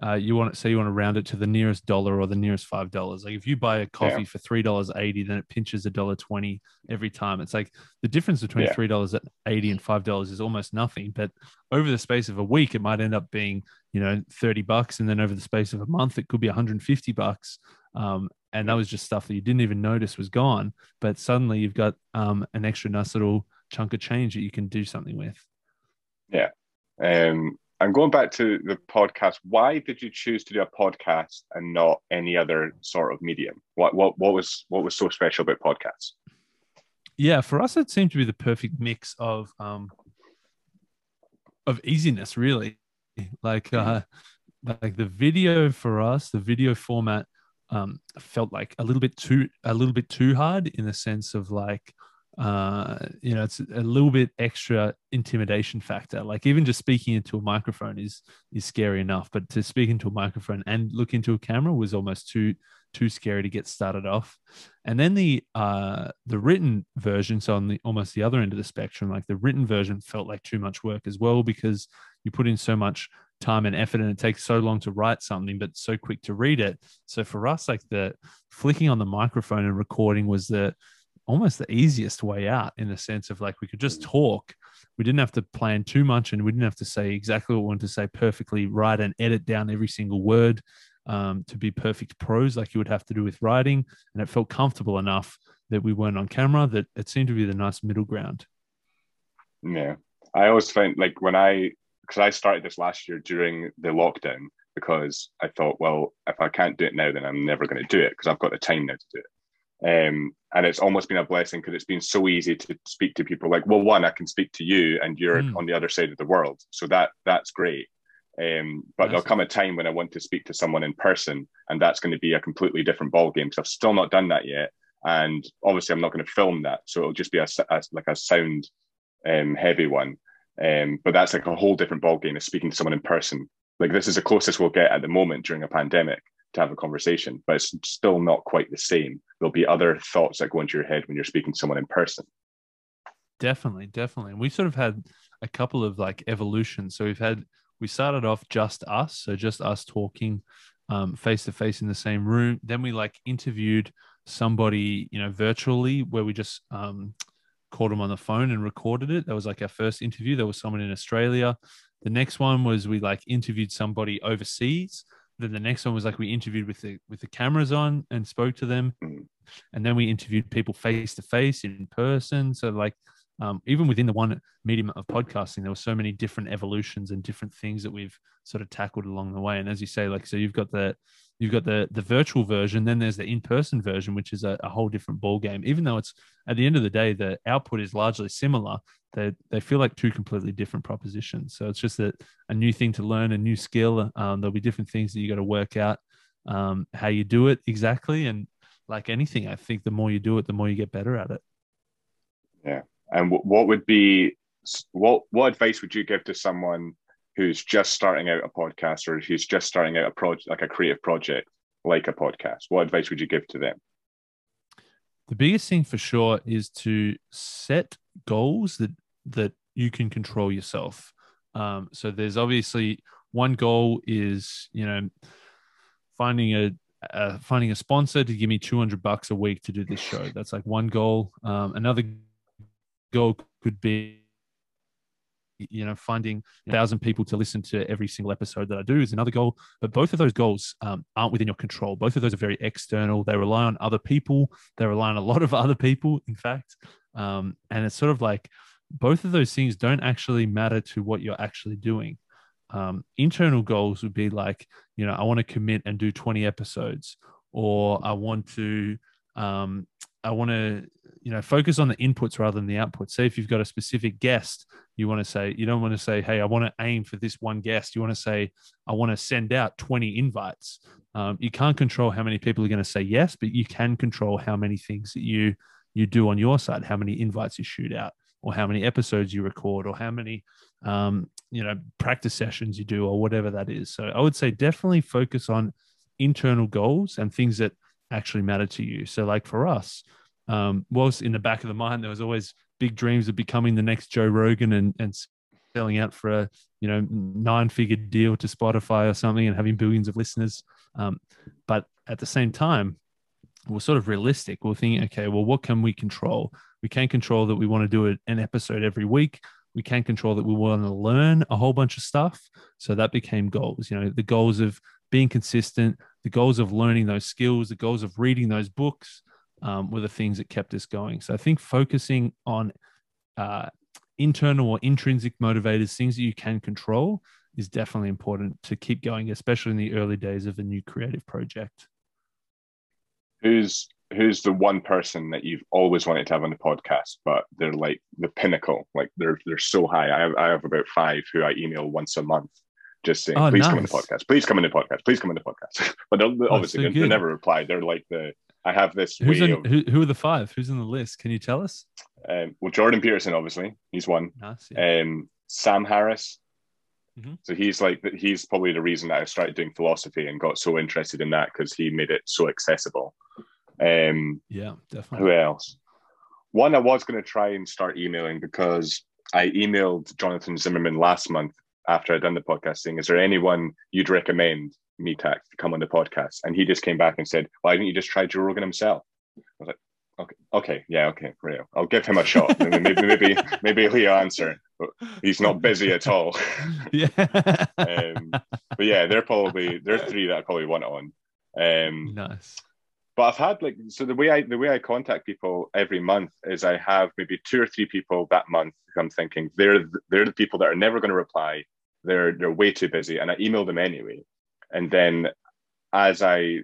uh, you want to say you want to round it to the nearest dollar or the nearest five dollars. Like if you buy a coffee for three dollars eighty, then it pinches a dollar twenty every time. It's like the difference between Yeah. three dollars eighty and five dollars is almost nothing. But over the space of a week, it might end up being you know thirty bucks, and then over the space of a month, it could be one hundred and fifty bucks. Um, and that was just stuff that you didn't even notice was gone but suddenly you've got um, an extra nice little chunk of change that you can do something with. Yeah. Um, and going back to the podcast, why did you choose to do a podcast and not any other sort of medium? What what what was what was so special about podcasts? Yeah, for us, it seemed to be the perfect mix of um, of easiness, really. Like uh, like the video for us, the video format um, felt like a little bit too a little bit too hard in the sense of like uh you know it's a little bit extra intimidation factor. Like even just speaking into a microphone is is scary enough but to speak into a microphone and look into a camera was almost too too scary to get started off. And then the uh the written version so on the almost the other end of the spectrum like the written version felt like too much work as well because you put in so much time and effort and it takes so long to write something but so quick to read it. So for us like the flicking on the microphone and recording was the almost the easiest way out in the sense of like we could just talk. We didn't have to plan too much and we didn't have to say exactly what we wanted to say perfectly right and edit down every single word um, to be perfect prose like you would have to do with writing. And it felt comfortable enough that we weren't on camera that it seemed to be the nice middle ground. Yeah, I always find like when I because I started this last year during the lockdown because I thought, well, if I can't do it now, then I'm never going to do it because I've got the time now to do it. Um, and it's almost been a blessing because it's been so easy to speak to people. Like, well, one, I can speak to you, and you're Mm. on the other side of the world, so that that's great. Um, but there'll come a time when I want to speak to someone in person, and that's going to be a completely different ballgame because I've still not done that yet. And obviously, I'm not going to film that, so it'll just be a, a- like a sound um, heavy one. Um, but that's like a whole different ballgame of speaking to someone in person. Like this is the closest we'll get at the moment during a pandemic to have a conversation, but it's still not quite the same. There'll be other thoughts that go into your head when you're speaking to someone in person. Definitely, definitely. We sort of had a couple of like evolutions. So we've had we started off just us, so just us talking face to face in the same room. Then we like interviewed somebody, you know, virtually where we just um called him on the phone and recorded it. That was like our first interview. There was someone in Australia. The next one was we like interviewed somebody overseas. Then the next one was like we interviewed with the with the cameras on and spoke to them. Mm. And then we interviewed people face to face in person. So like um, even within the one medium of podcasting, there were so many different evolutions and different things that we've sort of tackled along the way. And as you say, like so, you've got the you've got the the virtual version, then there's the in person version, which is a, a whole different ball game. Even though it's at the end of the day, the output is largely similar. They they feel like two completely different propositions. So it's just that a new thing to learn, a new skill. Um, there'll be different things that you got to work out um, how you do it exactly. And like anything, I think the more you do it, the more you get better at it. Yeah. And what would be what what advice would you give to someone who's just starting out a podcast or who's just starting out a project like a creative project like a podcast? What advice would you give to them? the biggest thing for sure is to set goals that that you can control yourself um, so there's obviously one goal is you know finding a uh, finding a sponsor to give me 200 bucks a week to do this show that's like one goal um, another goal could be you know finding a thousand people to listen to every single episode that i do is another goal. But both of those goals um, aren't within your control. Both of those are very external. They rely on other people. They rely on a lot of (laughs) other people in fact. Um, and it's sort of like both of those things don't actually matter to what you're actually doing. Um, internal goals would be like you know i want to commit and do 20 episodes or i want to um, i want to you know focus on the inputs rather than the outputs. Say if you've got a specific guest you want to say you don't want to say hey i want to aim for this one guest. You want to say i want to send out 20 invites. Um, you can't control how many people are going to say yes but you can control how many things that you you do on your side how many invites you shoot out or how many episodes you record or how many um, you know practice sessions you do or whatever that is. So i would say definitely focus on internal goals and things that actually matter to you. So like for us um, whilst in the back of the mind there was always big dreams of becoming the next joe rogan and, and selling out for a you know nine figure deal to spotify or something and having billions of listeners. Um, but at the same time we're sort of realistic. We're thinking okay well what can we control? We can control that we want to do an episode every week. We can control that we want to learn a whole bunch of stuff. So that became goals you know the goals of being consistent the goals of learning those skills the goals of reading those books um, were the things that kept us going. So i think focusing on uh, internal or intrinsic motivators things that you can control is definitely important to keep going especially in the early days of a new creative project. Who's who's the one person that you've always wanted to have on the podcast, but they're like the pinnacle, like they're they're so high. I have, I have about five who I email once a month, just saying, Oh, please nice. come on the podcast, please come on the podcast, please come on the podcast. (laughs) but they'll, obviously so they, never reply. They're like the I have this who's way in, of who, who are the five who's in the list can you tell us um, well Jordan Peterson, obviously he's one. nice yeah. Um, Sam Harris. Mhm. So he's like he's probably the reason that I started doing philosophy and got so interested in that because he made it so accessible. Um, yeah definitely who else? One I was going to try and start emailing because I emailed Jonathan Zimmerman last month after I'd done the podcast saying, Is there anyone you'd recommend me to to come on the podcast? And he just came back and said, Why didn't you just try Joe Rogan himself? I was like, Okay, okay, yeah, okay, real. I'll give him a shot. (laughs) maybe, maybe, maybe, maybe he'll answer. But he's not busy at all. (laughs) (laughs) yeah um, but yeah, they're probably they're three that I probably want on. Um, nice but I've had like so the way I the way I contact people every month is I have maybe two or three people that month I'm thinking they're they're the people that are never going to reply. They're they're way too busy, and I email them anyway. And then as I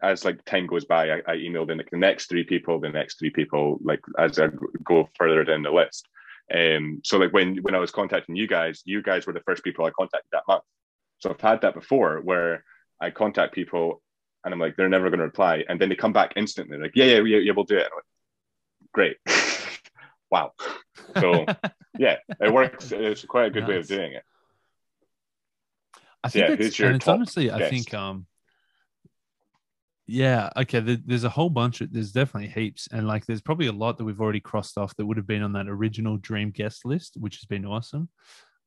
as like time goes by, I, I emailed in like the next three people, the next three people, like as I go further down the list. Um, so like when when I was contacting you guys, you guys were the first people I contacted that month. So I've had that before where I contact people and I'm like, they're never going to reply, and then they come back instantly, like, yeah, yeah, yeah, yeah we'll do it. Like, Great, (laughs) wow. So yeah, it works. (laughs) It's quite a good way of doing it. I So, think yeah, it's, and it's honestly, I think, um, yeah, okay. There, there's a whole bunch of, there's definitely heaps, and like, there's probably a lot that we've already crossed off that would have been on that original dream guest list, which has been awesome.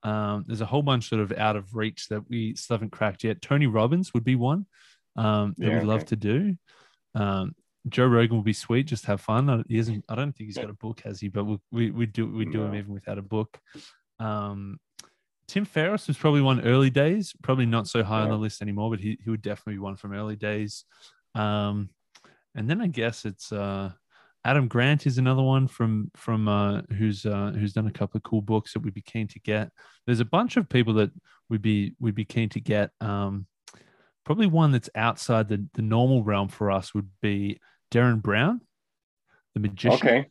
Um, there's a whole bunch sort of out of reach that we still haven't cracked yet. Tony Robbins would be one um, that Yeah, we'd love okay. to do. Um, Joe Rogan will be sweet, just have fun. He isn't. I don't think he's got a book, has he? But we we we do we do him even without a book. Um, Tim Ferriss was probably one early days, probably not so high on the list anymore, but he, he would definitely be one from early days. Um, and then I guess it's uh, Adam Grant is another one from from uh, who's uh, who's done a couple of cool books that we'd be keen to get. There's a bunch of people that we'd be we'd be keen to get. Um, probably one that's outside the, the normal realm for us would be Derren Brown, the magician. Okay,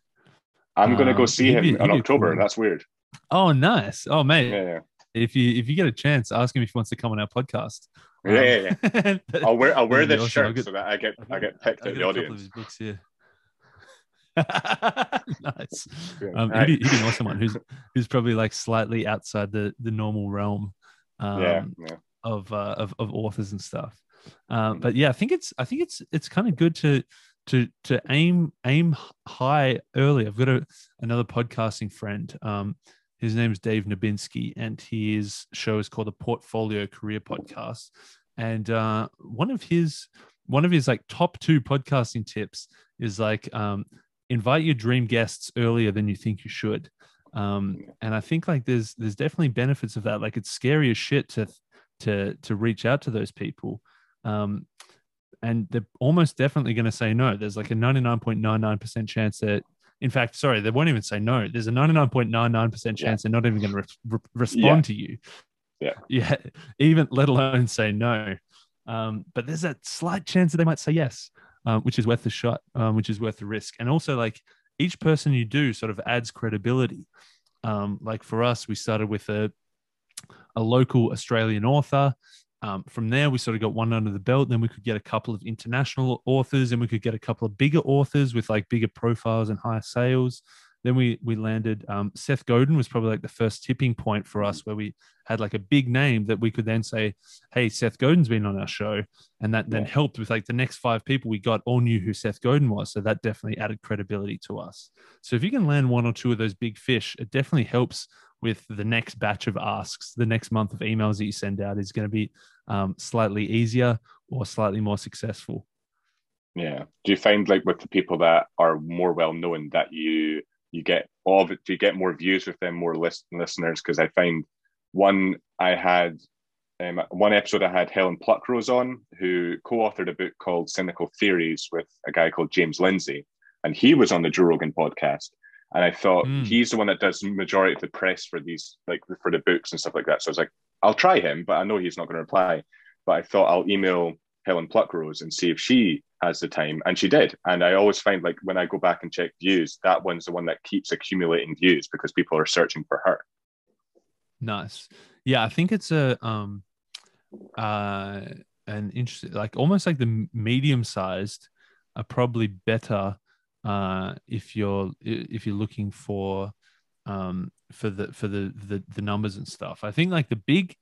I'm going to go Um, see he'd him be- in he'd October. cool- That's weird. Oh, nice. Oh, mate. Yeah, yeah, If you if you get a chance, ask him if he wants to come on our podcast. Um, yeah, (laughs) yeah. yeah. I'll wear I'll wear this awesome. Shirt get- so that I get I've I get picked at the a couple of audience. his books here. (laughs) (laughs) nice. Um, he'd, be, he'd be awesome one. Who's who's probably like slightly outside the the normal realm. Um, yeah, yeah. Of, uh, of of authors and stuff. Um, but yeah, I think it's I think it's it's kind of good to to to aim aim high early. I've got a another podcasting friend. Um, his name's Dave Nabinski, and his show is called the Portfolio Career Podcast. And uh, one of his one of his like top two podcasting tips is like um, invite your dream guests earlier than you think you should. Um, and I think like there's there's definitely benefits of that. Like it's scary as shit to to to reach out to those people. Um, and they're almost definitely going to say no. There's like a 99.99% chance that, in fact, sorry, they won't even say no. There's a 99.99% chance Yeah. they're not even going to re- re- respond Yeah. to you. Yeah. (laughs) Yeah. Even let alone say no. Um, but there's that slight chance that they might say yes, um, which is worth the shot, um, which is worth the risk. And also, like, each person you do sort of adds credibility. Um, like for us, we started with a a local Australian author. Um, from there, we sort of got one under the belt. Then we could get a couple of international authors, and we could get a couple of bigger authors with like bigger profiles and higher sales. Then we we landed. Um, Seth Godin was probably like the first tipping point for us, where we had like a big name that we could then say, "Hey, Seth Godin's been on our show," and that then helped with like the next five people we got all knew who Seth Godin was, so that definitely added credibility to us. So if you can land one or two of those big fish, it definitely helps with the next batch of asks. The next month of emails that you send out is going to be um, slightly easier or slightly more successful. Yeah. Do you find like with the people that are more well known that you you get all of it? Do you get more views with them, more list, listeners? Because I find one I had um, one episode I had Helen Pluckrose on, who co-authored a book called Cynical Theories with a guy called James Lindsay, and he was on the Joe Rogan podcast. And I thought mm. he's the one that does majority of the press for these, like for the books and stuff like that. So I was like, I'll try him, but I know he's not going to reply. But I thought I'll email Helen Pluckrose and see if she has the time. And she did. And I always find like when I go back and check views, that one's the one that keeps accumulating views because people are searching for her. Nice. Yeah, I think it's a um uh an interesting like almost like the medium sized are probably better uh if you're if you're looking for um for the for the the, the numbers and stuff. I think like the big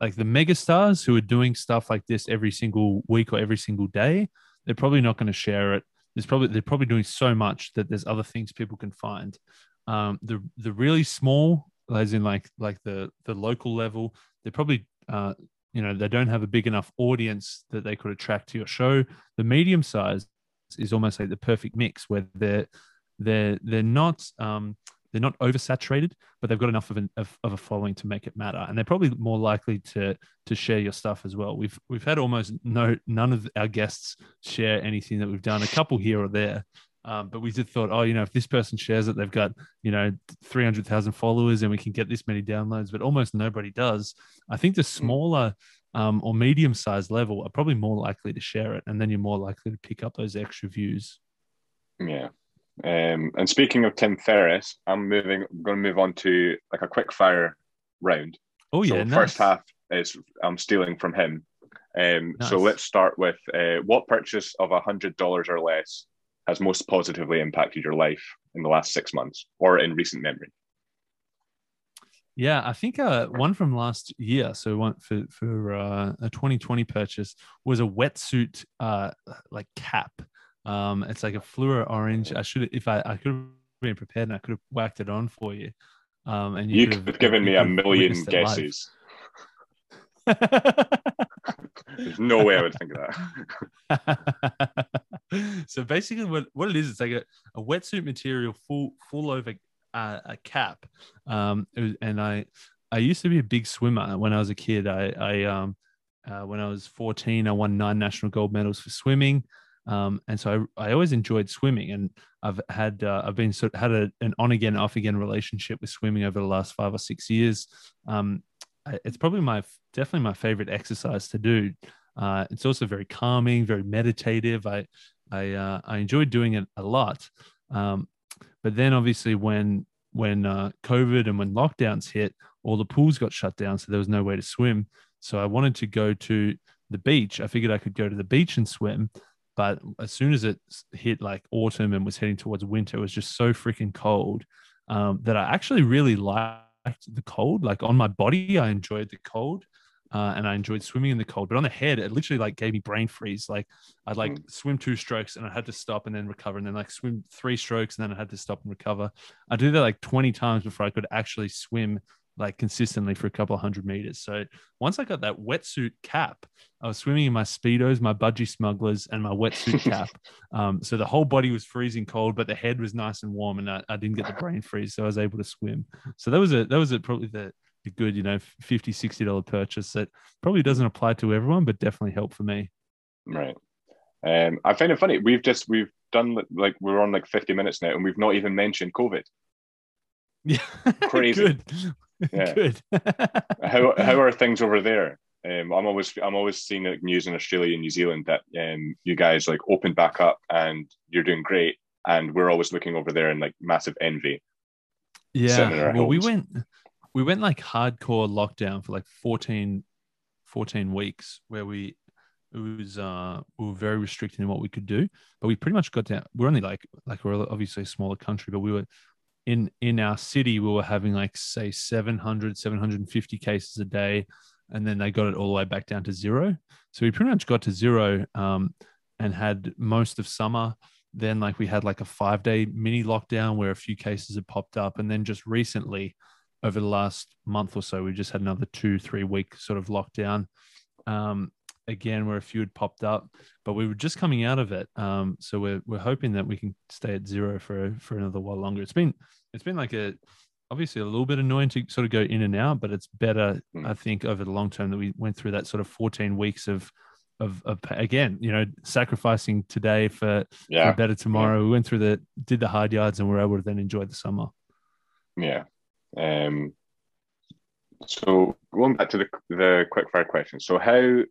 like the mega stars who are doing stuff like this every single week or every single day, they're probably not going to share it. There's probably they're probably doing so much that there's other things people can find. Um, the the really small, as in like like the the local level, they're probably uh, you know they don't have a big enough audience that they could attract to your show. The medium size is almost like the perfect mix where they're they're they're not um, they're not oversaturated, but they've got enough of, an, of, of, a following to make it matter, and they're probably more likely to to share your stuff as well. We've we've had almost no none of our guests share anything that we've done. A couple here or there, um, but we just thought, oh, you know, if this person shares it, they've got you know three hundred thousand followers, and we can get this many downloads. But almost nobody does. I think the hmm. smaller um, or medium sized level are probably more likely to share it, and then you're more likely to pick up those extra views. Yeah, um, and speaking of Tim Ferriss, I'm moving. I'm going to move on to like a quick fire round. Oh yeah, so nice. first half is I'm stealing from him. Um, nice. So let's start with uh, what purchase of a hundred dollars or less has most positively impacted your life in the last six months or in recent memory. Yeah, I think uh, one from last year, so one for for uh, a 2020 purchase was a wetsuit uh, like cap um, it's like a fluor orange. I should if I I could have been prepared and I could have whacked it on for you. Um, and you, you could have given me a million guesses. (laughs) (laughs) There's no way I would think of that. (laughs) so basically, what, what it is, it's like a, a wetsuit material full full over uh, a cap. Um, was, and I I used to be a big swimmer when I was a kid. I I um uh, when I was 14, I won nine national gold medals for swimming. Um, and so I, I always enjoyed swimming, and I've had uh, I've been sort of had a, an on again off again relationship with swimming over the last five or six years. Um, it's probably my definitely my favorite exercise to do. Uh, it's also very calming, very meditative. I I uh, I enjoyed doing it a lot. Um, but then obviously when when uh, COVID and when lockdowns hit, all the pools got shut down, so there was no way to swim. So I wanted to go to the beach. I figured I could go to the beach and swim. But as soon as it hit like autumn and was heading towards winter, it was just so freaking cold um, that I actually really liked the cold. Like on my body, I enjoyed the cold. Uh, and I enjoyed swimming in the cold. But on the head, it literally like gave me brain freeze. Like I'd like mm. swim two strokes and I had to stop and then recover, and then like swim three strokes and then I had to stop and recover. I do that like twenty times before I could actually swim like consistently for a couple of hundred meters. So once I got that wetsuit cap, I was swimming in my speedos, my budgie smugglers, and my wetsuit (laughs) cap. um, so the whole body was freezing cold, but the head was nice and warm, and I, I, didn't get the brain freeze, so I was able to swim. So that was a that was a, probably the, the good, you know, 50 60 dollar purchase that probably doesn't apply to everyone, but definitely helped for me. Right. Um, I find it funny. We've just we've done like we're on like 50 minutes now, and we've not even mentioned COVID. Yeah, (laughs) crazy. Good. Yeah. (laughs) Good. (laughs) how how are things over there? Um, I'm always I'm always seeing like news in Australia and New Zealand that um, you guys like opened back up and you're doing great. and we're always looking over there in like massive envy. Yeah. Well, we went we went like hardcore lockdown for like 14, 14 weeks where we it was uh we were very restricted in what we could do, but we pretty much got down. We're only like like we're obviously a smaller country, but we were in in our city we were having like say 700 750 cases a day and then they got it all the way back down to zero so we pretty much got to zero um, and had most of summer then like we had like a five day mini lockdown where a few cases had popped up and then just recently over the last month or so we just had another two three week sort of lockdown. Um, again where a few had popped up but we were just coming out of it. Um, so we're, we're hoping that we can stay at zero for for another while longer. It's been it's been like a obviously a little bit annoying to sort of go in and out but it's better Mm. i think over the long term that we went through that sort of 14 weeks of of, of again you know sacrificing today for, for Yeah, a better tomorrow. We went through the did the hard yards and we're able to then enjoy the summer. Yeah. Um, so going back to the the quick fire question. So how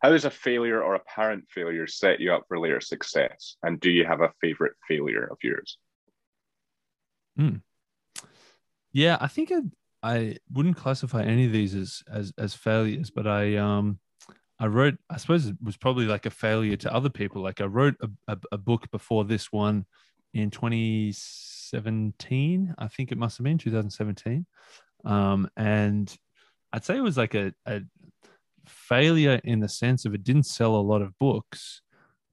how does a failure or apparent failure set you up for later success? And do you have a favorite failure of yours? Yeah, I think I, I wouldn't classify any of these as as as failures, but I um I wrote I suppose it was probably like a failure to other people. Like I wrote a, a, a book before this one in 2017. I think it must have been 2017. Um, and I'd say it was like a, a failure in the sense of it didn't sell a lot of books.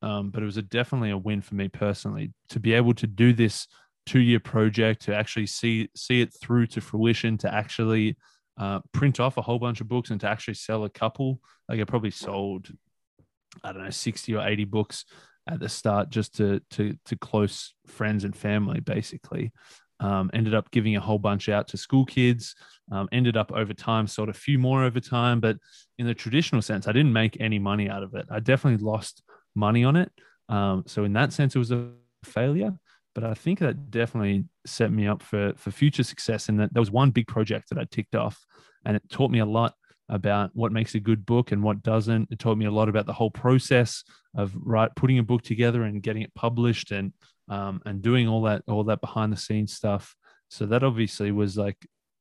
Um, but it was a definitely a win for me personally to be able to do this two year project to actually see see it through to fruition to actually uh, print off a whole bunch of books and to actually sell a couple like i probably sold i don't know 60 or 80 books at the start just to to to close friends and family basically. Um, ended up giving a whole bunch out to school kids um, ended up over time sold a few more over time but in the traditional sense i didn't make any money out of it. I definitely lost money on it. Um, so in that sense it was a failure but I think that definitely set me up for for future success. And that there was one big project that I ticked off, and it taught me a lot about what makes a good book and what doesn't. It taught me a lot about the whole process of right putting a book together and getting it published and um, and doing all that all that behind the scenes stuff. So that obviously was like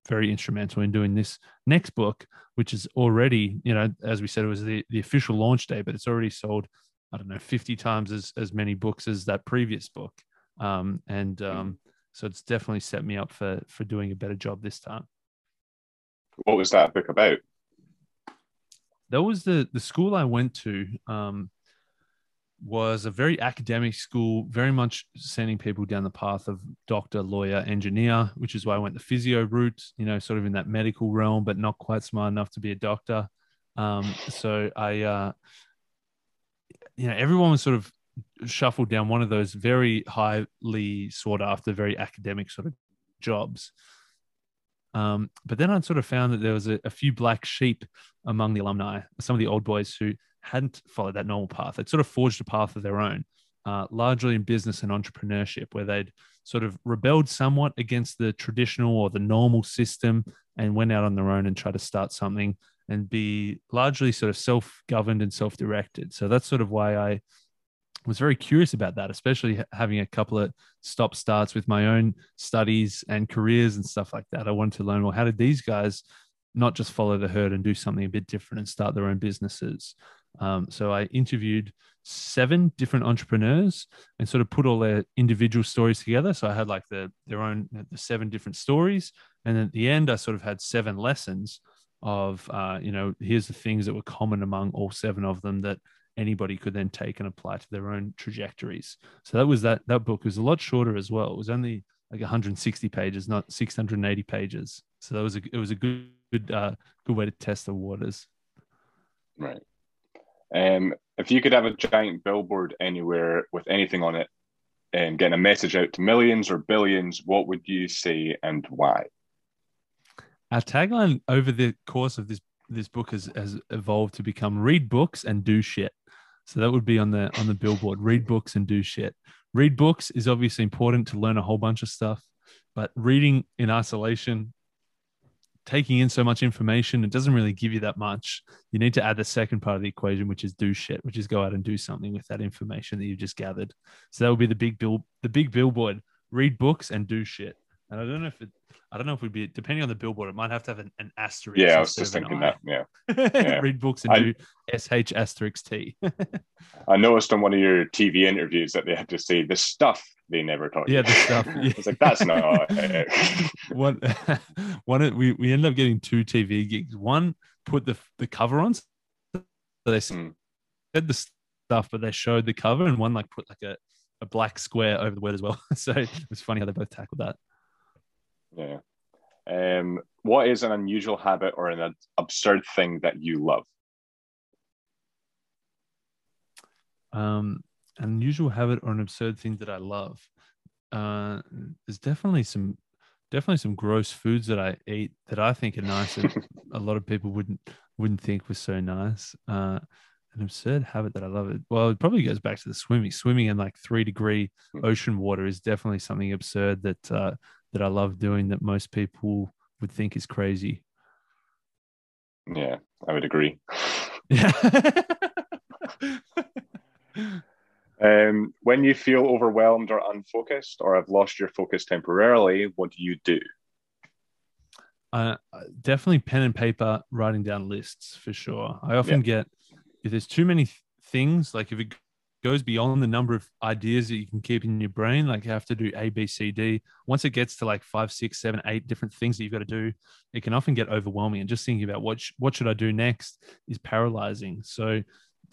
very instrumental in doing this next book, which is already you know as we said it was the the official launch day, but it's already sold. I don't know, 50 times as, as many books as that previous book um, and um, so it's definitely set me up for for doing a better job this time. What was that book about? That was the the school I went to. Um, was a very academic school, very much sending people down the path of doctor, lawyer, engineer, which is why I went the physio route, you know, sort of in that medical realm, but not quite smart enough to be a doctor. Um, so I, uh, you know, everyone was sort of shuffled down one of those very highly sought after, very academic sort of jobs. Um, but then I'd sort of found that there was a, a few black sheep among the alumni, some of the old boys who hadn't followed that normal path. They'd sort of forged a path of their own, uh, largely in business and entrepreneurship, where they'd sort of rebelled somewhat against the traditional or the normal system and went out on their own and tried to start something and be largely sort of self governed and self directed. So that's sort of why I was very curious about that, especially having a couple of stop starts with my own studies and careers and stuff like that. I wanted to learn well, how did these guys not just follow the herd and do something a bit different and start their own businesses? Um, so I interviewed seven different entrepreneurs and sort of put all their individual stories together. So I had like the their own the seven different stories, and at the end I sort of had seven lessons of uh, you know here's the things that were common among all seven of them that anybody could then take and apply to their own trajectories. So that was that that book was a lot shorter as well. It was only like 160 pages, not 680 pages. So that was a it was a good good uh, good way to test the waters. Right. Um, if you could have a giant billboard anywhere with anything on it and getting a message out to millions or billions, what would you say and why? Our tagline over the course of this this book has, has evolved to become read books and do shit. So that would be on the on the billboard. Read books and do shit. Read books is obviously important to learn a whole bunch of stuff, but reading in isolation taking in so much information. It doesn't really give you that much. You need to add the second part of the equation, which is do shit, which is go out and do something with that information that you've just gathered. So that would be the big bill, the big billboard. Read books and do shit. And I don't know if it, I don't know if we'd be depending on the billboard. It might have to have an, an asterisk. Yeah, I was just thinking that. Yeah. (laughs) yeah. Read books and I, do sh asterisk t. (laughs) I noticed on one of your TV interviews that they had to say the stuff they never taught yeah, you. the stuff. (laughs) Yeah. it's like that's not one. One we we ended up getting two TV gigs. One put the the cover on. So they mm. said the stuff, but they showed the cover, and one like put like a, a black square over the word as well. so it was funny how they both tackled that. Yeah. Um, what is an unusual habit or an absurd thing that you love? Um, an unusual habit or an absurd thing that I love. Uh, there's definitely some, definitely some gross foods that I eat that I think are nice and (laughs) a lot of people wouldn't wouldn't think was so nice. Uh, an absurd habit that I love it. Well, it probably goes back to the swimming. Swimming in like three degree hmm. ocean water is definitely something absurd that uh, that I love doing that most people would think is crazy. Yeah, I would agree. Yeah. (laughs) um, when you feel overwhelmed or unfocused or have lost your focus temporarily, what do you do? Uh, definitely pen and paper, writing down lists for sure. I often yeah. get if there's too many th- things, like if it goes beyond the number of ideas that you can keep in your brain. Like you have to do A, B, C, D. Once it gets to like five, six, seven, eight different things that you've got to do, it can often get overwhelming. And just thinking about what sh- what should I do next is paralyzing. So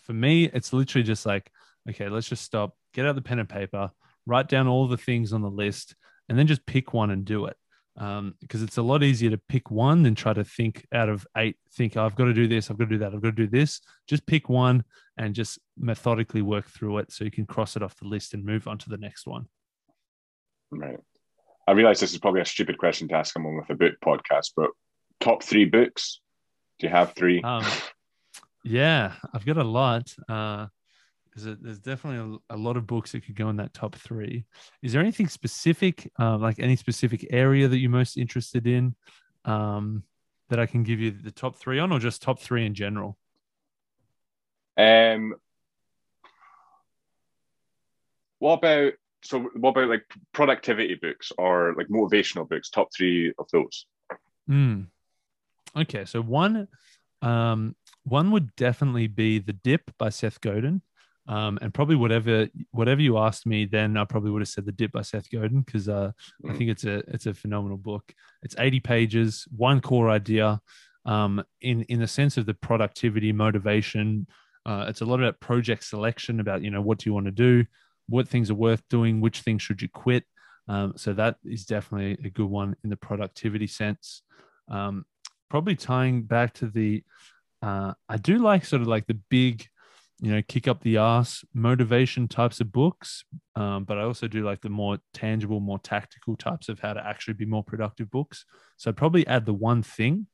for me, it's literally just like, okay, let's just stop, get out the pen and paper, write down all the things on the list, and then just pick one and do it um, because it's a lot easier to pick one than try to think out of eight. Think oh, I've got to do this, I've got to do that, I've got to do this. Just pick one and just methodically work through it so you can cross it off the list and move on to the next one. Right. I realize this is probably a stupid question to ask someone with a book podcast, but top three books? Do you have three? Um, yeah, I've got a lot. Uh, there's, a, there's definitely a, a, lot of books that could go in that top three. Is there anything specific, uh, like any specific area that you're most interested in, um, that I can give you the top three on, or just top three in general? Um, what about so? What about like productivity books or like motivational books? Top three of those. Hmm. Okay, so one, um, one would definitely be The Dip by Seth Godin. Um, and probably whatever whatever you asked me then, I probably would have said the Dip by Seth Godin because uh, I mm. think it's a it's a phenomenal book. It's 80 pages, one core idea, um, in in the sense of the productivity, motivation. Uh, it's a lot about project selection, about you know what do you want to do, what things are worth doing, which things should you quit. Um, so that is definitely a good one in the productivity sense. Um, probably tying back to the, uh, I do like sort of like the big you know, kick up the ass motivation types of books. Um, but I also do like the more tangible, more tactical types of how to actually be more productive books. So I'd probably add the one thing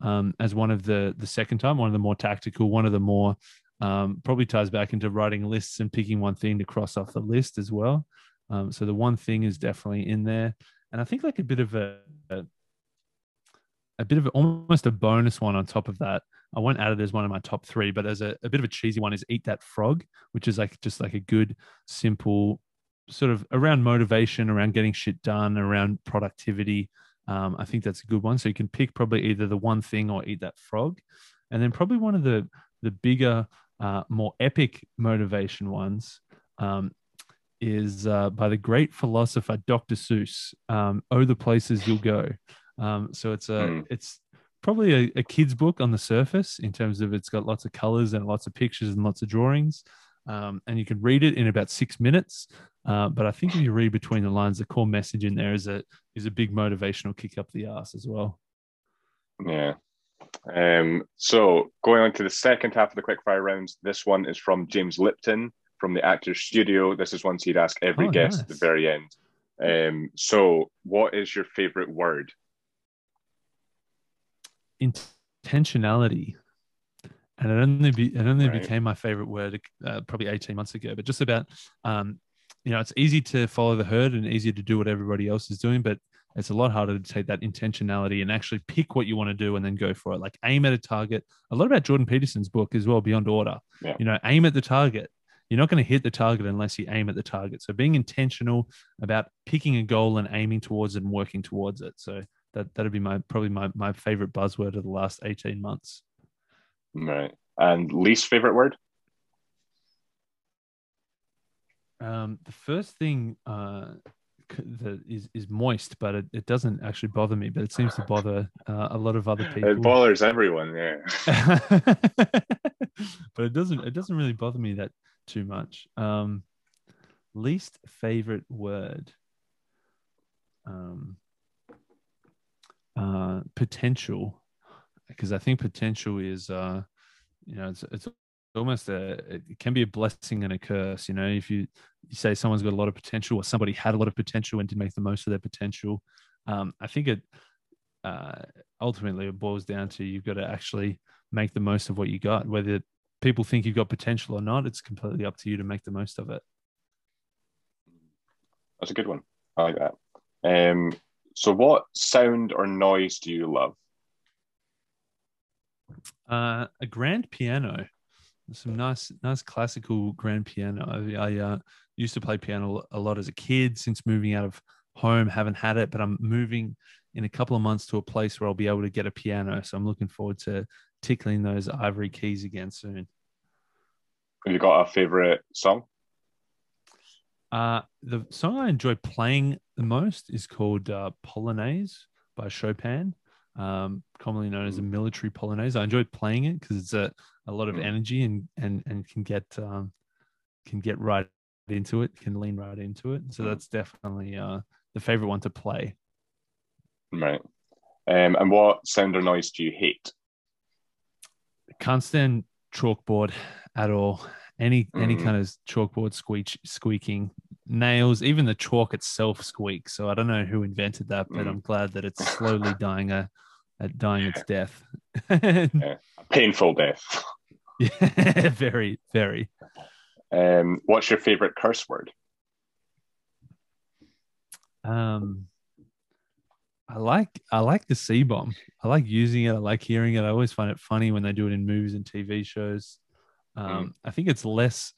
um, as one of the the second time, one of the more tactical, one of the more um, probably ties back into writing lists and picking one thing to cross off the list as well. Um, so the one thing is definitely in there, and I think like a bit of a, a bit of a, almost a bonus one on top of that I won't add it as one of my top three, but as a, a bit of a cheesy one is Eat That Frog, which is like just like a good, simple sort of around motivation, around getting shit done, around productivity. Um, I think that's a good one. So you can pick probably either the one thing or Eat That Frog. And then probably one of the, the bigger, uh, more epic motivation ones um, is uh, by the great philosopher Dr. Seuss. Um, oh, the places you'll go. Um, so it's a mm. it's probably a, a kid's book on the surface in terms of it's got lots of colors and lots of pictures and lots of drawings. Um, and you can read it in about six minutes. Uh, but I think if you read between the lines, the core message in there is a is a big motivational kick up the ass as well. Yeah. Um, so going on to the second half of the quickfire rounds, this one is from James Lipton from the Actors Studio. This is one he'd ask every oh, guest nice. at the very end. Um, so, what is your favorite word? intentionality and it only be it only right. became my favorite word uh, probably 18 months ago but just about um you know it's easy to follow the herd and easier to do what everybody else is doing but it's a lot harder to take that intentionality and actually pick what you want to do and then go for it. Like aim at a target. A lot about Jordan Peterson's book as well, Beyond Order. Yeah. You know, aim at the target. You're not going to hit the target unless you aim at the target. So being intentional about picking a goal and aiming towards it and working towards it. So that that'd be my probably my my favorite buzzword of the last 18 months. Right. And least favorite word? Um, the first thing uh, that is is moist, but it, it doesn't actually bother me. But it seems to bother uh, a lot of other people. It bothers everyone. Yeah. (laughs) but it doesn't it doesn't really bother me that too much. Um, least favorite word. Um, uh, potential, because I think potential is uh, you know it's it's almost a it can be a blessing and a curse you know if you, you say someone's got a lot of potential or somebody had a lot of potential and didn't make the most of their potential um, i think it uh, ultimately it boils down to you've got to actually make the most of what you got whether people think you've got potential or not it's completely up to you to make the most of it That's a good one. I like that. Um, so, what sound or noise do you love? uh, a grand piano some nice nice classical grand piano. I, I uh, used to play piano a lot as a kid since moving out of home. Haven't had it but i'm moving in a couple of months to a place where i'll be able to get a piano. So i'm looking forward to tickling those ivory keys again soon. Have you got a favorite song? uh, the song i enjoy playing the most is called uh, polonaise by chopin um, commonly known as a military polonaise i enjoy playing it because it's a, a lot of Mm. energy and and and can get um, can get right into it can lean right into it so Mm. that's definitely uh, the favorite one to play Right. Um, and what sound or noise do you hate? can't stand chalkboard at all any any Mm. kind of chalkboard squeak squeaking nails even the chalk itself squeaks so i don't know who invented that but Mm. i'm glad that it's slowly dying a, a dying its death (laughs) Painful death. yeah (laughs) very very Um, what's your favorite curse word? Um, I like I like the C bomb. I like using it. I like hearing it. I always find it funny when they do it in movies and TV shows. Um, I think it's less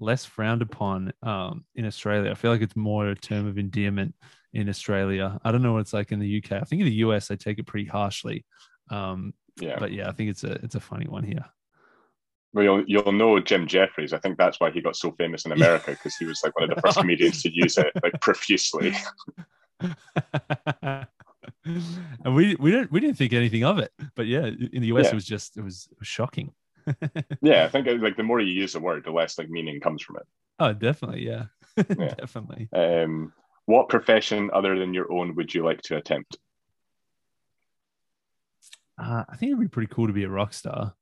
less frowned upon um, in Australia. I feel like it's more a term of endearment in Australia. I don't know what it's like in the UK. I think in the US they take it pretty harshly. Um, Yeah. but yeah, I think it's a it's a funny one here. Well, you'll, you'll know Jim Jefferies. I think that's why he got so famous in America because he was like one of (laughs) the first comedians to use it like profusely. (laughs) (laughs) and we we don't we didn't think anything of it, but yeah, in the US Yeah. it was just it was, it was shocking. (laughs) Yeah, I think like the more you use the word, the less like meaning comes from it. Oh, definitely, yeah, (laughs) Yeah. definitely. Um, what profession other than your own would you like to attempt? Uh, I think it'd be pretty cool to be a rock star.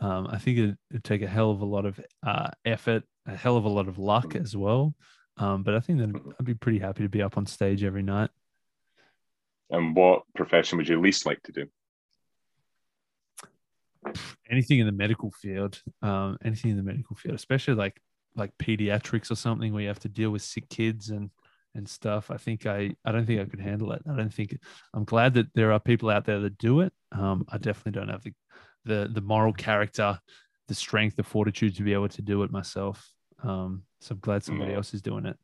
Um, I think it'd, it'd take a hell of a lot of uh, effort, a hell of a lot of luck Mhm. as well. Um, but I think that Mhm. I'd be pretty happy to be up on stage every night. And what profession would you least like to do? Anything in the medical field, um, anything in the medical field, especially like like pediatrics or something where you have to deal with sick kids and and stuff. I think I I don't think I could handle it. I don't think I'm glad that there are people out there that do it. Um, I definitely don't have the the the moral character, the strength, the fortitude to be able to do it myself. Um, so I'm glad somebody No. else is doing it.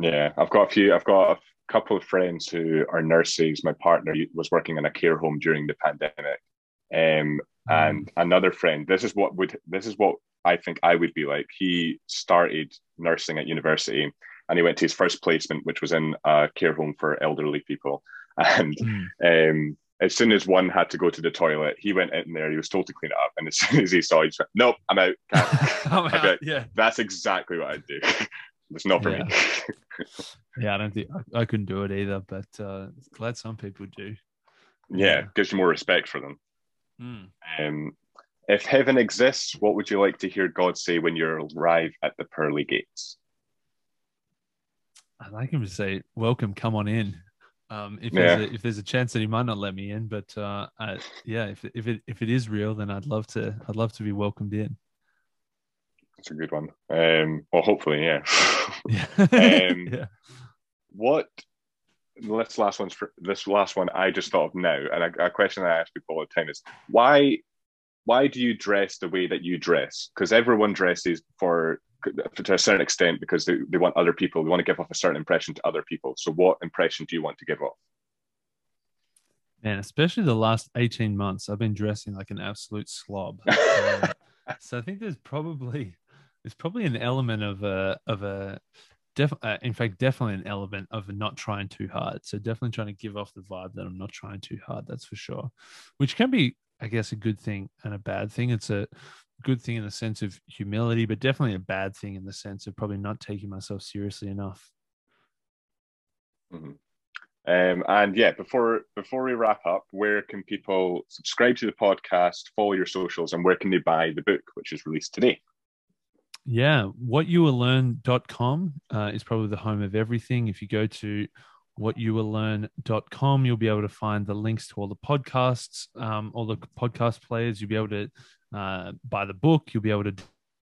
Yeah, I've got a few. I've got a couple of friends who are nurses. My partner was working in a care home during the pandemic, um, and another friend. This is what would. This is what I think I would be like. He started nursing at university, and he went to his first placement, which was in a care home for elderly people. (laughs) And Mm. um, as soon as one had to go to the toilet, he went in there. He was told to clean it up, and as (laughs) soon as he saw, he just went, "Nope, I'm out." (laughs) I'm I out. bet- yeah, That's exactly what I'd do. it's not for me. yeah. I don't think I, I couldn't do it either, but uh, glad some people do. yeah, Yeah. gives you more respect for them. Mm. Um, if heaven exists, what would you like to hear God say when you arrive at the pearly gates? I'd like him to say, "Welcome, come on in." Um, if Yeah. there's a, if there's a chance that he might not let me in, but uh, I, yeah, if if it if it is real, then I'd love to I'd love to be welcomed in. That's a good one. Um, well, hopefully, yeah. Yeah. (laughs) (laughs) Um, yeah. what this last one's for this last one I just thought of now, and a, a question I ask people all the time is why why do you dress the way that you dress? Because everyone dresses for to a certain extent because they, they want other people, they want to give off a certain impression to other people. So what impression do you want to give off? Man, especially the last 18 months, I've been dressing like an absolute slob. (laughs) Um, so I think there's probably there's probably an element of a of a def, uh, in fact definitely an element of not trying too hard. So definitely trying to give off the vibe that I'm not trying too hard. That's for sure. Which can be I guess a good thing and a bad thing. It's a good thing in the sense of humility, but definitely a bad thing in the sense of probably not taking myself seriously enough. Mm-hmm. Um, and yeah, before before we wrap up, where can people subscribe to the podcast, follow your socials, and where can they buy the book, which is released today? Yeah, whatyouwilllearn.com uh, is probably the home of everything. If you go to whatyouwilllearn.com, you'll be able to find the links to all the podcasts, um, all the podcast players. You'll be able to uh, buy the book. You'll be able to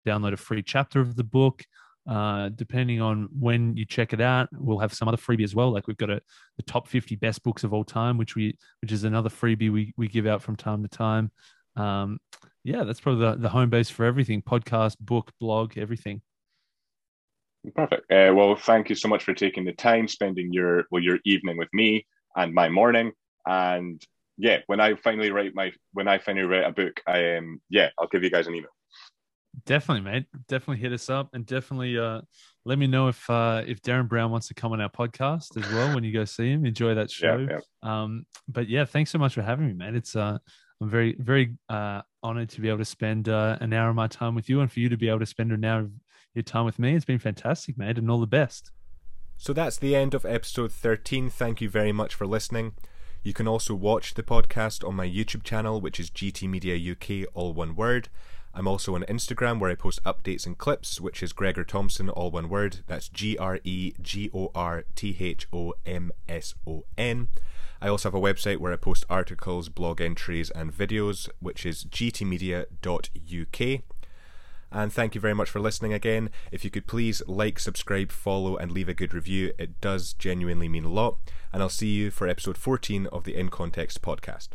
download a free chapter of the book. Uh, depending on when you check it out, we'll have some other freebie as well. Like we've got a the top 50 best books of all time, which we which is another freebie we we give out from time to time. Um, yeah, that's probably the, the home base for everything: podcast, book, blog, everything. Perfect. Uh, well, thank you so much for taking the time, spending your well your evening with me and my morning. And yeah, when I finally write my when I finally write a book, I um yeah, I'll give you guys an email. Definitely, mate. Definitely hit us up and definitely uh, let me know if uh, if Derren Brown wants to come on our podcast as well when you go see him. Enjoy that show. Yeah, yeah. Um, but yeah, thanks so much for having me, man. It's uh, I'm very very uh, honored to be able to spend uh, an hour of my time with you and for you to be able to spend an hour of your time with me. It's been fantastic, mate, and all the best. So that's the end of episode 13. Thank you very much for listening. You can also watch the podcast on my YouTube channel, which is GT Media UK, all one word. I'm also on Instagram where I post updates and clips, which is Gregor Thomson, all one word. That's G R E G O R T H O M S O N. I also have a website where I post articles, blog entries, and videos, which is gtmedia.uk. And thank you very much for listening again. If you could please like, subscribe, follow, and leave a good review, it does genuinely mean a lot. And I'll see you for episode 14 of the In Context podcast.